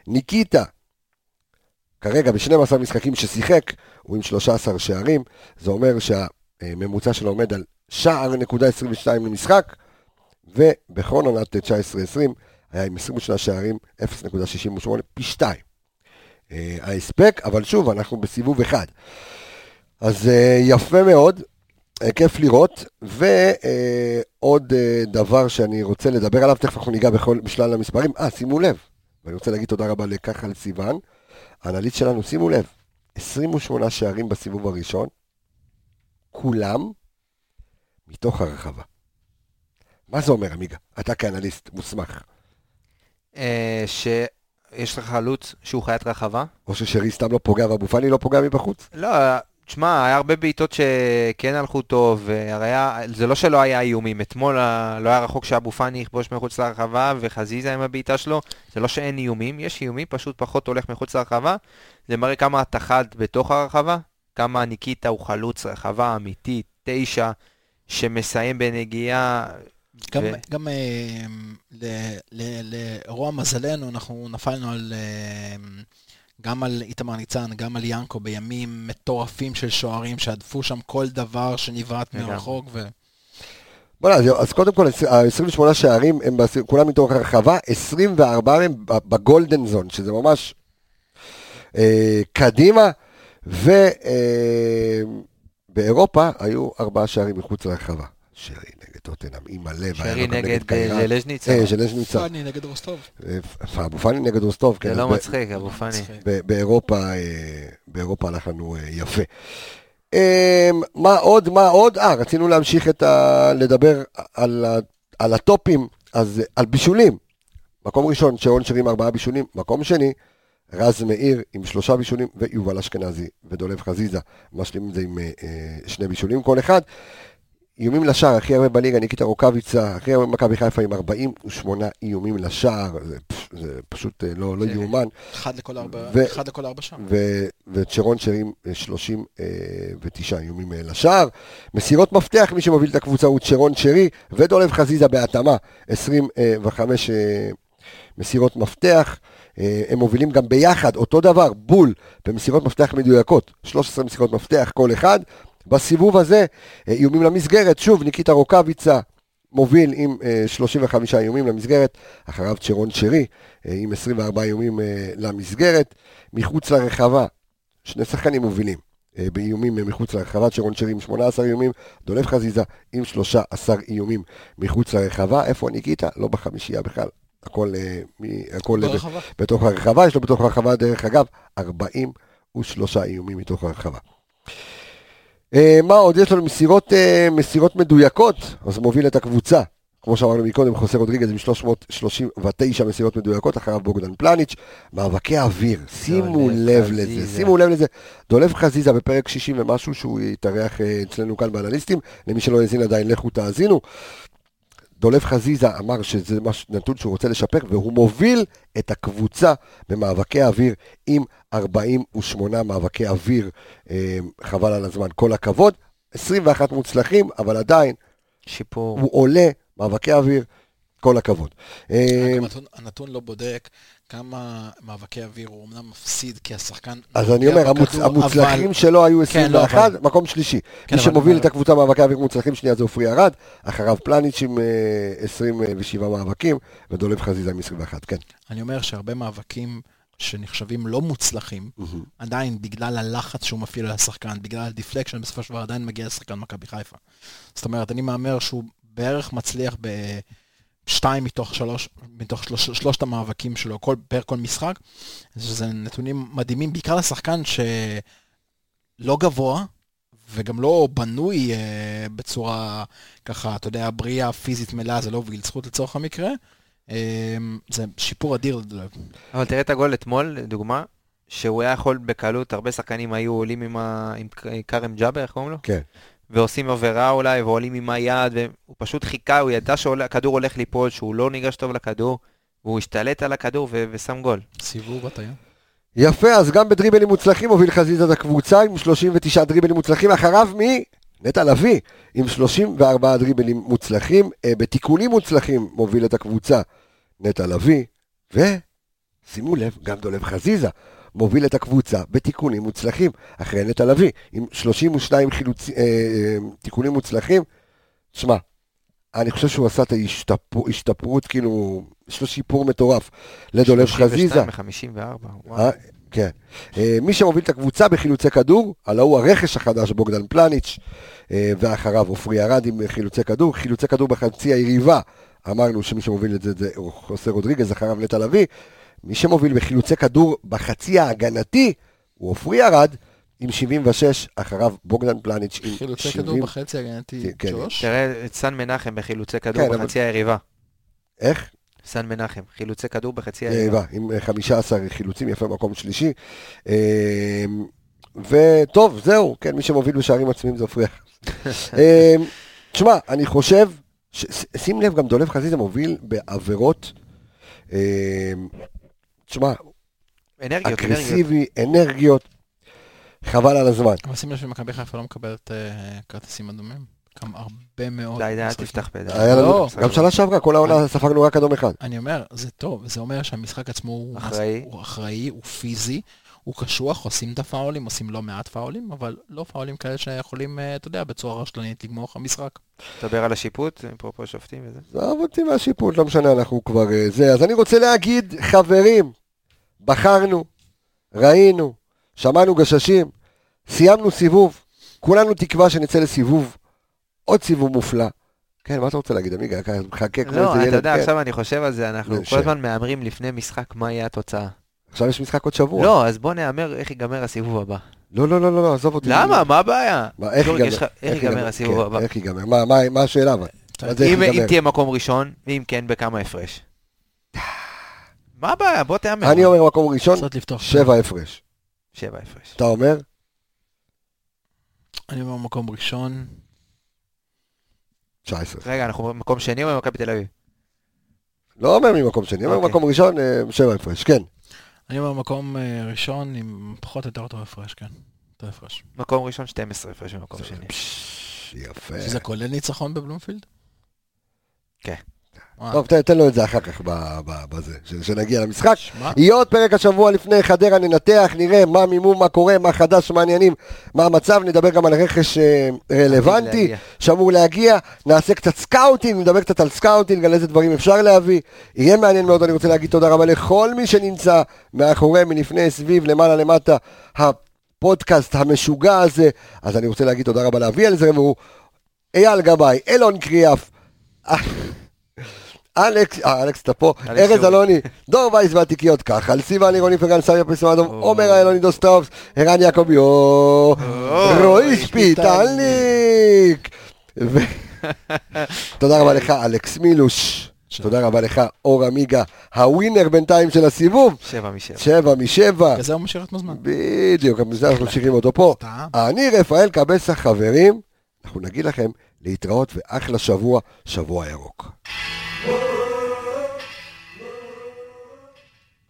S1: ניקיטה, כרגע ב-12 משחקים ששיחק, הוא עם 13 שערים, זה אומר שהממוצע שלו עומד על שער נקודה 22 למשחק, ובכל עונת 19-20 היה עם 22 שערים, 0.68, פי 2. אה, ההספק, אבל שוב, אנחנו בסיבוב אחד. אז אה, יפה מאוד, אה, כיף לראות, ועוד דבר שאני רוצה לדבר עליו, תכף אנחנו ניגע בכל, בשלל המספרים. אה, שימו לב, ואני רוצה להגיד תודה רבה לכחל סיוון, האנליסט שלנו, שימו לב, 28 שערים בסיבוב הראשון, כולם מתוך הרחבה. מה זה אומר, עמיגה? אתה כאנליסט מוסמך.
S7: אה, שיש לך חלוץ שהוא חיית רחבה.
S1: או ששרי סתם לא פוגע ואבו פאני לא פוגע מבחוץ?
S7: לא, תשמע, היה הרבה בעיטות שכן הלכו טוב, והרי היה- זה לא שלא היה איומים. אתמול ה- לא היה רחוק שאבו פאני יכבוש מחוץ לרחבה, וחזיזה עם הבעיטה שלו. זה לא שאין איומים, יש איומים, פשוט פחות הולך מחוץ לרחבה. זה מראה כמה אתה חד בתוך הרחבה, כמה ניקיטה הוא חלוץ רחבה אמיתית, תשע, שמסיים בנגיעה.
S5: גם,
S7: ו-
S5: גם אה, ל- ל- לרוע מזלנו, אנחנו נפלנו על... אה, גם על איתמר ניצן, גם על ינקו בימים מטורפים של שוערים שהדפו שם כל דבר שנבעט. מרחוק. ו...
S1: בוא'נה, אז, אז קודם כל, ה-28 שערים הם בס- כולם מתוך הרחבה, 24 הם ב- בגולדן זון, שזה ממש אה, קדימה, ובאירופה היו ארבעה שערים מחוץ לרחבה. שרי נגד טוטנאם, עם הלב,
S7: שרי נגד אה,
S1: קיירת.
S7: זלז'ניצה.
S1: אה, ז'לז'ניצה.
S5: פאני נגד רוסטוב.
S1: אה, אבו פאני נגד רוסטוב, כן.
S7: זה לא מצחיק, אבו פאני.
S1: באירופה, אה, באירופה הלך לנו אה, יפה. אה, מה עוד, מה עוד? אה, רצינו להמשיך את ה... לדבר על, הטופים, אז אה, על בישולים. מקום ראשון, שרון שרי עם ארבעה בישולים. מקום שני, רז מאיר עם שלושה בישולים, ויובל אשכנזי ודולב חזיזה משלימים את זה עם אה, אה, שני בישולים כל אחד. איומים לשער, הכי הרבה בליגה, ניקיטה רוקאביצה, הכי הרבה במכבי חיפה עם 48 איומים לשער, זה, זה פשוט אה, לא, לא
S7: זה-
S1: יאומן.
S5: אחד לכל ארבע,
S1: ו-
S5: אחד לכל ארבע.
S1: ו- וצ'רון שרים 39 איומים לשער. מסירות מפתח, מי שמוביל את הקבוצה הוא צ'רון שרי, ודולב חזיזה בהתאמה, 25 אה, מסירות מפתח. אה, הם מובילים גם ביחד, אותו דבר, בול, במסירות מפתח מדויקות, 13 מסירות מפתח כל אחד. בסיבוב הזה, אה, איומים למסגרת, שוב, ניקיטה רוקאביצה מוביל עם אה, 35 איומים למסגרת, אחריו צ'רון שרי אה, עם 24 איומים אה, למסגרת. מחוץ לרחבה, שני שחקנים מובילים אה, באיומים אה, מחוץ לרחבה, שרון שרי עם 18 איומים, דולב חזיזה עם 13 איומים מחוץ לרחבה. איפה ניקיטה? לא בחמישייה בכלל. הכל, אה, הכל אה,
S5: ברחבה.
S1: בתוך הרחבה, יש לו בתוך הרחבה, דרך אגב, 43 איומים מתוך הרחבה. אה, מה עוד? יש לנו מסירות, אה, מסירות מדויקות, אז מוביל את הקבוצה. כמו שאמרנו מקודם, חוסה רודריגז עם 339 מסירות מדויקות, אחריו בוגדן פלניץ', מאבקי אוויר, שימו לב. לזה, שימו לב לזה. דולב חזיזה בפרק 60 ומשהו, שהוא יתארח אה, אצלנו כאן באנליסטים, למי שלא האזין עדיין, לכו תאזינו. דולב חזיזה אמר שזה מש- נתון שהוא רוצה לשפר, והוא מוביל את הקבוצה במאבקי האוויר עם 48 מאבקי אוויר, אה, חבל על הזמן, כל הכבוד. 21 מוצלחים, אבל עדיין
S7: שיפור.
S1: הוא עולה, מאבקי אוויר, כל הכבוד.
S5: רק הנתון- הנתון לא בודק כמה מאבקי אוויר הוא אמנם מפסיד כי השחקן...
S1: אז אני אומר, המוצ-
S5: בכדור,
S1: המוצלחים
S5: אבל-
S1: שלו היו
S5: כן, לא,
S1: 21,
S5: אבל-
S1: מקום שלישי.
S5: כן,
S1: מי שמוביל
S5: אבל-
S1: את הקבוצה מאבקי אוויר מוצלחים שנייה זה עופרי ארד, אחריו פלניץ' עם אה, 27 מאבקים, ודולב חזיזה עם 21, כן.
S5: אני אומר שהרבה מאבקים שנחשבים לא מוצלחים, עדיין בגלל הלחץ שהוא מפעיל על השחקן, בגלל ה deflection, בסופו של דבר עדיין מגיע לשחקן מכבי חיפה. זאת אומרת, אני מהמר שהוא בערך מצליח בשתיים מתוך שלוש, מתוך שלוש, שלושת המאבקים שלו, כל, פר כל משחק, שזה נתונים מדהימים, בעיקר לשחקן שלא גבוה, וגם לא בנוי אה, בצורה ככה, אתה יודע, בריאה פיזית מלאה, זה לא וגיל זכות לצורך המקרה. אה, זה שיפור אדיר.
S7: אבל תראה את הגול אתמול, לדוגמה, שהוא היה יכול בקלות, הרבה שחקנים היו עולים עם, ה... עם כרם ג'אבר, איך קוראים לו?
S1: כן.
S7: ועושים עבירה אולי, ועולים עם היד, והוא פשוט חיכה, הוא ידע שהכדור הולך ליפול, שהוא לא ניגש טוב לכדור, והוא השתלט על הכדור ו... ושם גול.
S5: סיבוב הטעיה.
S1: יפה, אז גם בדריבלים מוצלחים הוביל חזיזה את הקבוצה עם 39 דריבלים מוצלחים, אחריו מי? נטע לביא עם 34 דריבלים מוצלחים, אה, בתיקונים מוצלחים מוביל את הקבוצה נטע לביא, ושימו לב, גם דולב חזיזה מוביל את הקבוצה בתיקונים מוצלחים, אחרי נטע לביא, עם 32 חילוצ... אה, אה, תיקונים מוצלחים. תשמע, אני חושב שהוא עשה את ההשתפרות, כאילו, יש לו שיפור מטורף לדולב חזיזה.
S7: 32 ו-54, וואו.
S1: כן. אה, מי שמוביל את הקבוצה בחילוצי כדור, הלא הוא הרכש החדש בוגדן פלניץ', אה, ואחריו עופרי ארד עם חילוצי כדור. חילוצי כדור בחצי היריבה, אמרנו שמי שמוביל את זה זה חוסה רודריגז, אחריו נטע לביא. מי שמוביל בחילוצי כדור בחצי ההגנתי הוא עופרי ארד עם 76, אחריו בוגדן פלניץ' עם
S5: חילוצי
S1: 70.
S5: כדור בחצי הגנתי
S1: כן.
S5: ג'וש.
S7: תראה את סן מנחם בחילוצי כדור
S1: כן, אבל-
S7: בחצי היריבה.
S1: איך?
S7: סן מנחם, חילוצי כדור בחצי היריבה.
S1: יריבה, עם אה, 15 חילוצים, יפה מקום שלישי. אה, וטוב, זהו, כן, מי שמוביל בשערים עצמיים זה מפריע. אה, תשמע, אני חושב, ש- שים לב, גם דולב חזיזה מוביל בעבירות, אה, תשמע,
S7: אנרגיות.
S1: אגרסיבי, אנרגיות, חבל על הזמן.
S5: אבל שים לב שמכבי חיפה לא מקבלת אה, כרטיסים אדומים. כמה הרבה מאוד.
S7: די, די, אל. תפתח פדל.
S1: היה לנו,
S5: לא.
S1: גם שנה שעברה, כל העונה ספגנו רק אדום אחד.
S5: אני אומר, זה טוב, זה אומר שהמשחק עצמו הוא
S7: אחראי.
S5: הוא אחראי, הוא פיזי, הוא קשוח, עושים את הפאולים, עושים לא מעט פאולים, אבל לא פאולים כאלה שיכולים, אה, אתה יודע, בצורה רשלנית לגמור לך משחק.
S7: תדבר על השיפוט, אפרופו שופטים וזה.
S1: עזוב אותי מהשיפוט, לא משנה, אנחנו כבר אה, זה. אז אני רוצה להגיד, חברים, בחרנו, ראינו, שמענו גששים, סיימנו סיבוב, כולנו תקווה שנצא לסיבוב, עוד סיבוב מופלא. כן, מה אתה רוצה להגיד, עמיגה? מחכה כמו
S7: לא,
S1: איזה ילד.
S7: אתה יודע,
S1: כן.
S7: עכשיו אני חושב על זה, אנחנו כל הזמן מהמרים לפני משחק מה יהיה התוצאה.
S1: עכשיו יש משחק עוד שבוע.
S7: לא, אז בוא נהמר איך ייגמר הסיבוב הבא.
S1: לא, לא, לא, לא, לא, עזוב אותי.
S7: למה? מה הבעיה?
S1: מה, איך ייגמר?
S7: הסיבוב
S1: כן,
S7: הבא?
S1: איך ייגמר? מה- מה- מה השאלה? אבל?
S7: אם? תהיה מקום ראשון, ואם כן, בכמה הפרש? מה הבעיה? בוא תהמר.
S1: אני אומר מקום ראשון. שבע הפרש.
S7: שבע הפרש.
S1: אתה אומר?
S5: אני אומר מקום ראשון,
S1: 19.
S7: רגע, אנחנו במקום שני או במכבי תל אביב?
S1: לא אומר ממקום שני, אומר
S7: אוקיי.
S1: מקום ראשון, אה, שבע הפרש, כן.
S5: אני אומר מקום אה, ראשון עם פחות או יותר אותו הפרש, כן. אותו הפרש.
S7: מקום ראשון 12 הפרש במקום שני.
S1: פש, יפה.
S5: שזה כולל ניצחון בבלומפילד?
S7: כן.
S1: טוב, תן- לו את זה אחר כך בזה, ש- שנגיע למשחק. יהיה עוד פרק השבוע לפני חדרה, ננתח, נראה מה מימום, מה קורה, מה חדש, מה העניינים, מה המצב, נדבר גם על רכש אה, רלוונטי. שאמור להגיע, נעשה קצת סקאוטינג, נדבר קצת על סקאוטינג, על איזה דברים אפשר להביא. יהיה מעניין מאוד, אני רוצה להגיד תודה רבה לכל מי שנמצא מאחורי, מלפני, סביב, למעלה, למטה, הפודקאסט המשוגע הזה. אז אני רוצה להגיד תודה רבה לאביאל זרמרו, אייל גבאי, אילון קריאף. אלכס, אה, אלכס אתה פה, ארז. אלוני, דור וייס והתיקיות ככה, על סיוון עירוני פרגן סמיה פרסום אדום, עומר האלוני דוסטובס, ערן יעקבי, או, רועי שפיטלניק. תודה רבה לך, אלכס מילוש. תודה רבה לך, אור עמיגה, הווינר בינתיים של הסיבוב,
S7: שבע משבע.
S1: שבע משבע.
S5: כזה הוא משאיר את הזמן.
S1: בדיוק, בזה אנחנו ממשיכים אותו פה. אני רפאל קבסה, חברים, אנחנו נגיד לכם להתראות ואחלה שבוע, שבוע ירוק.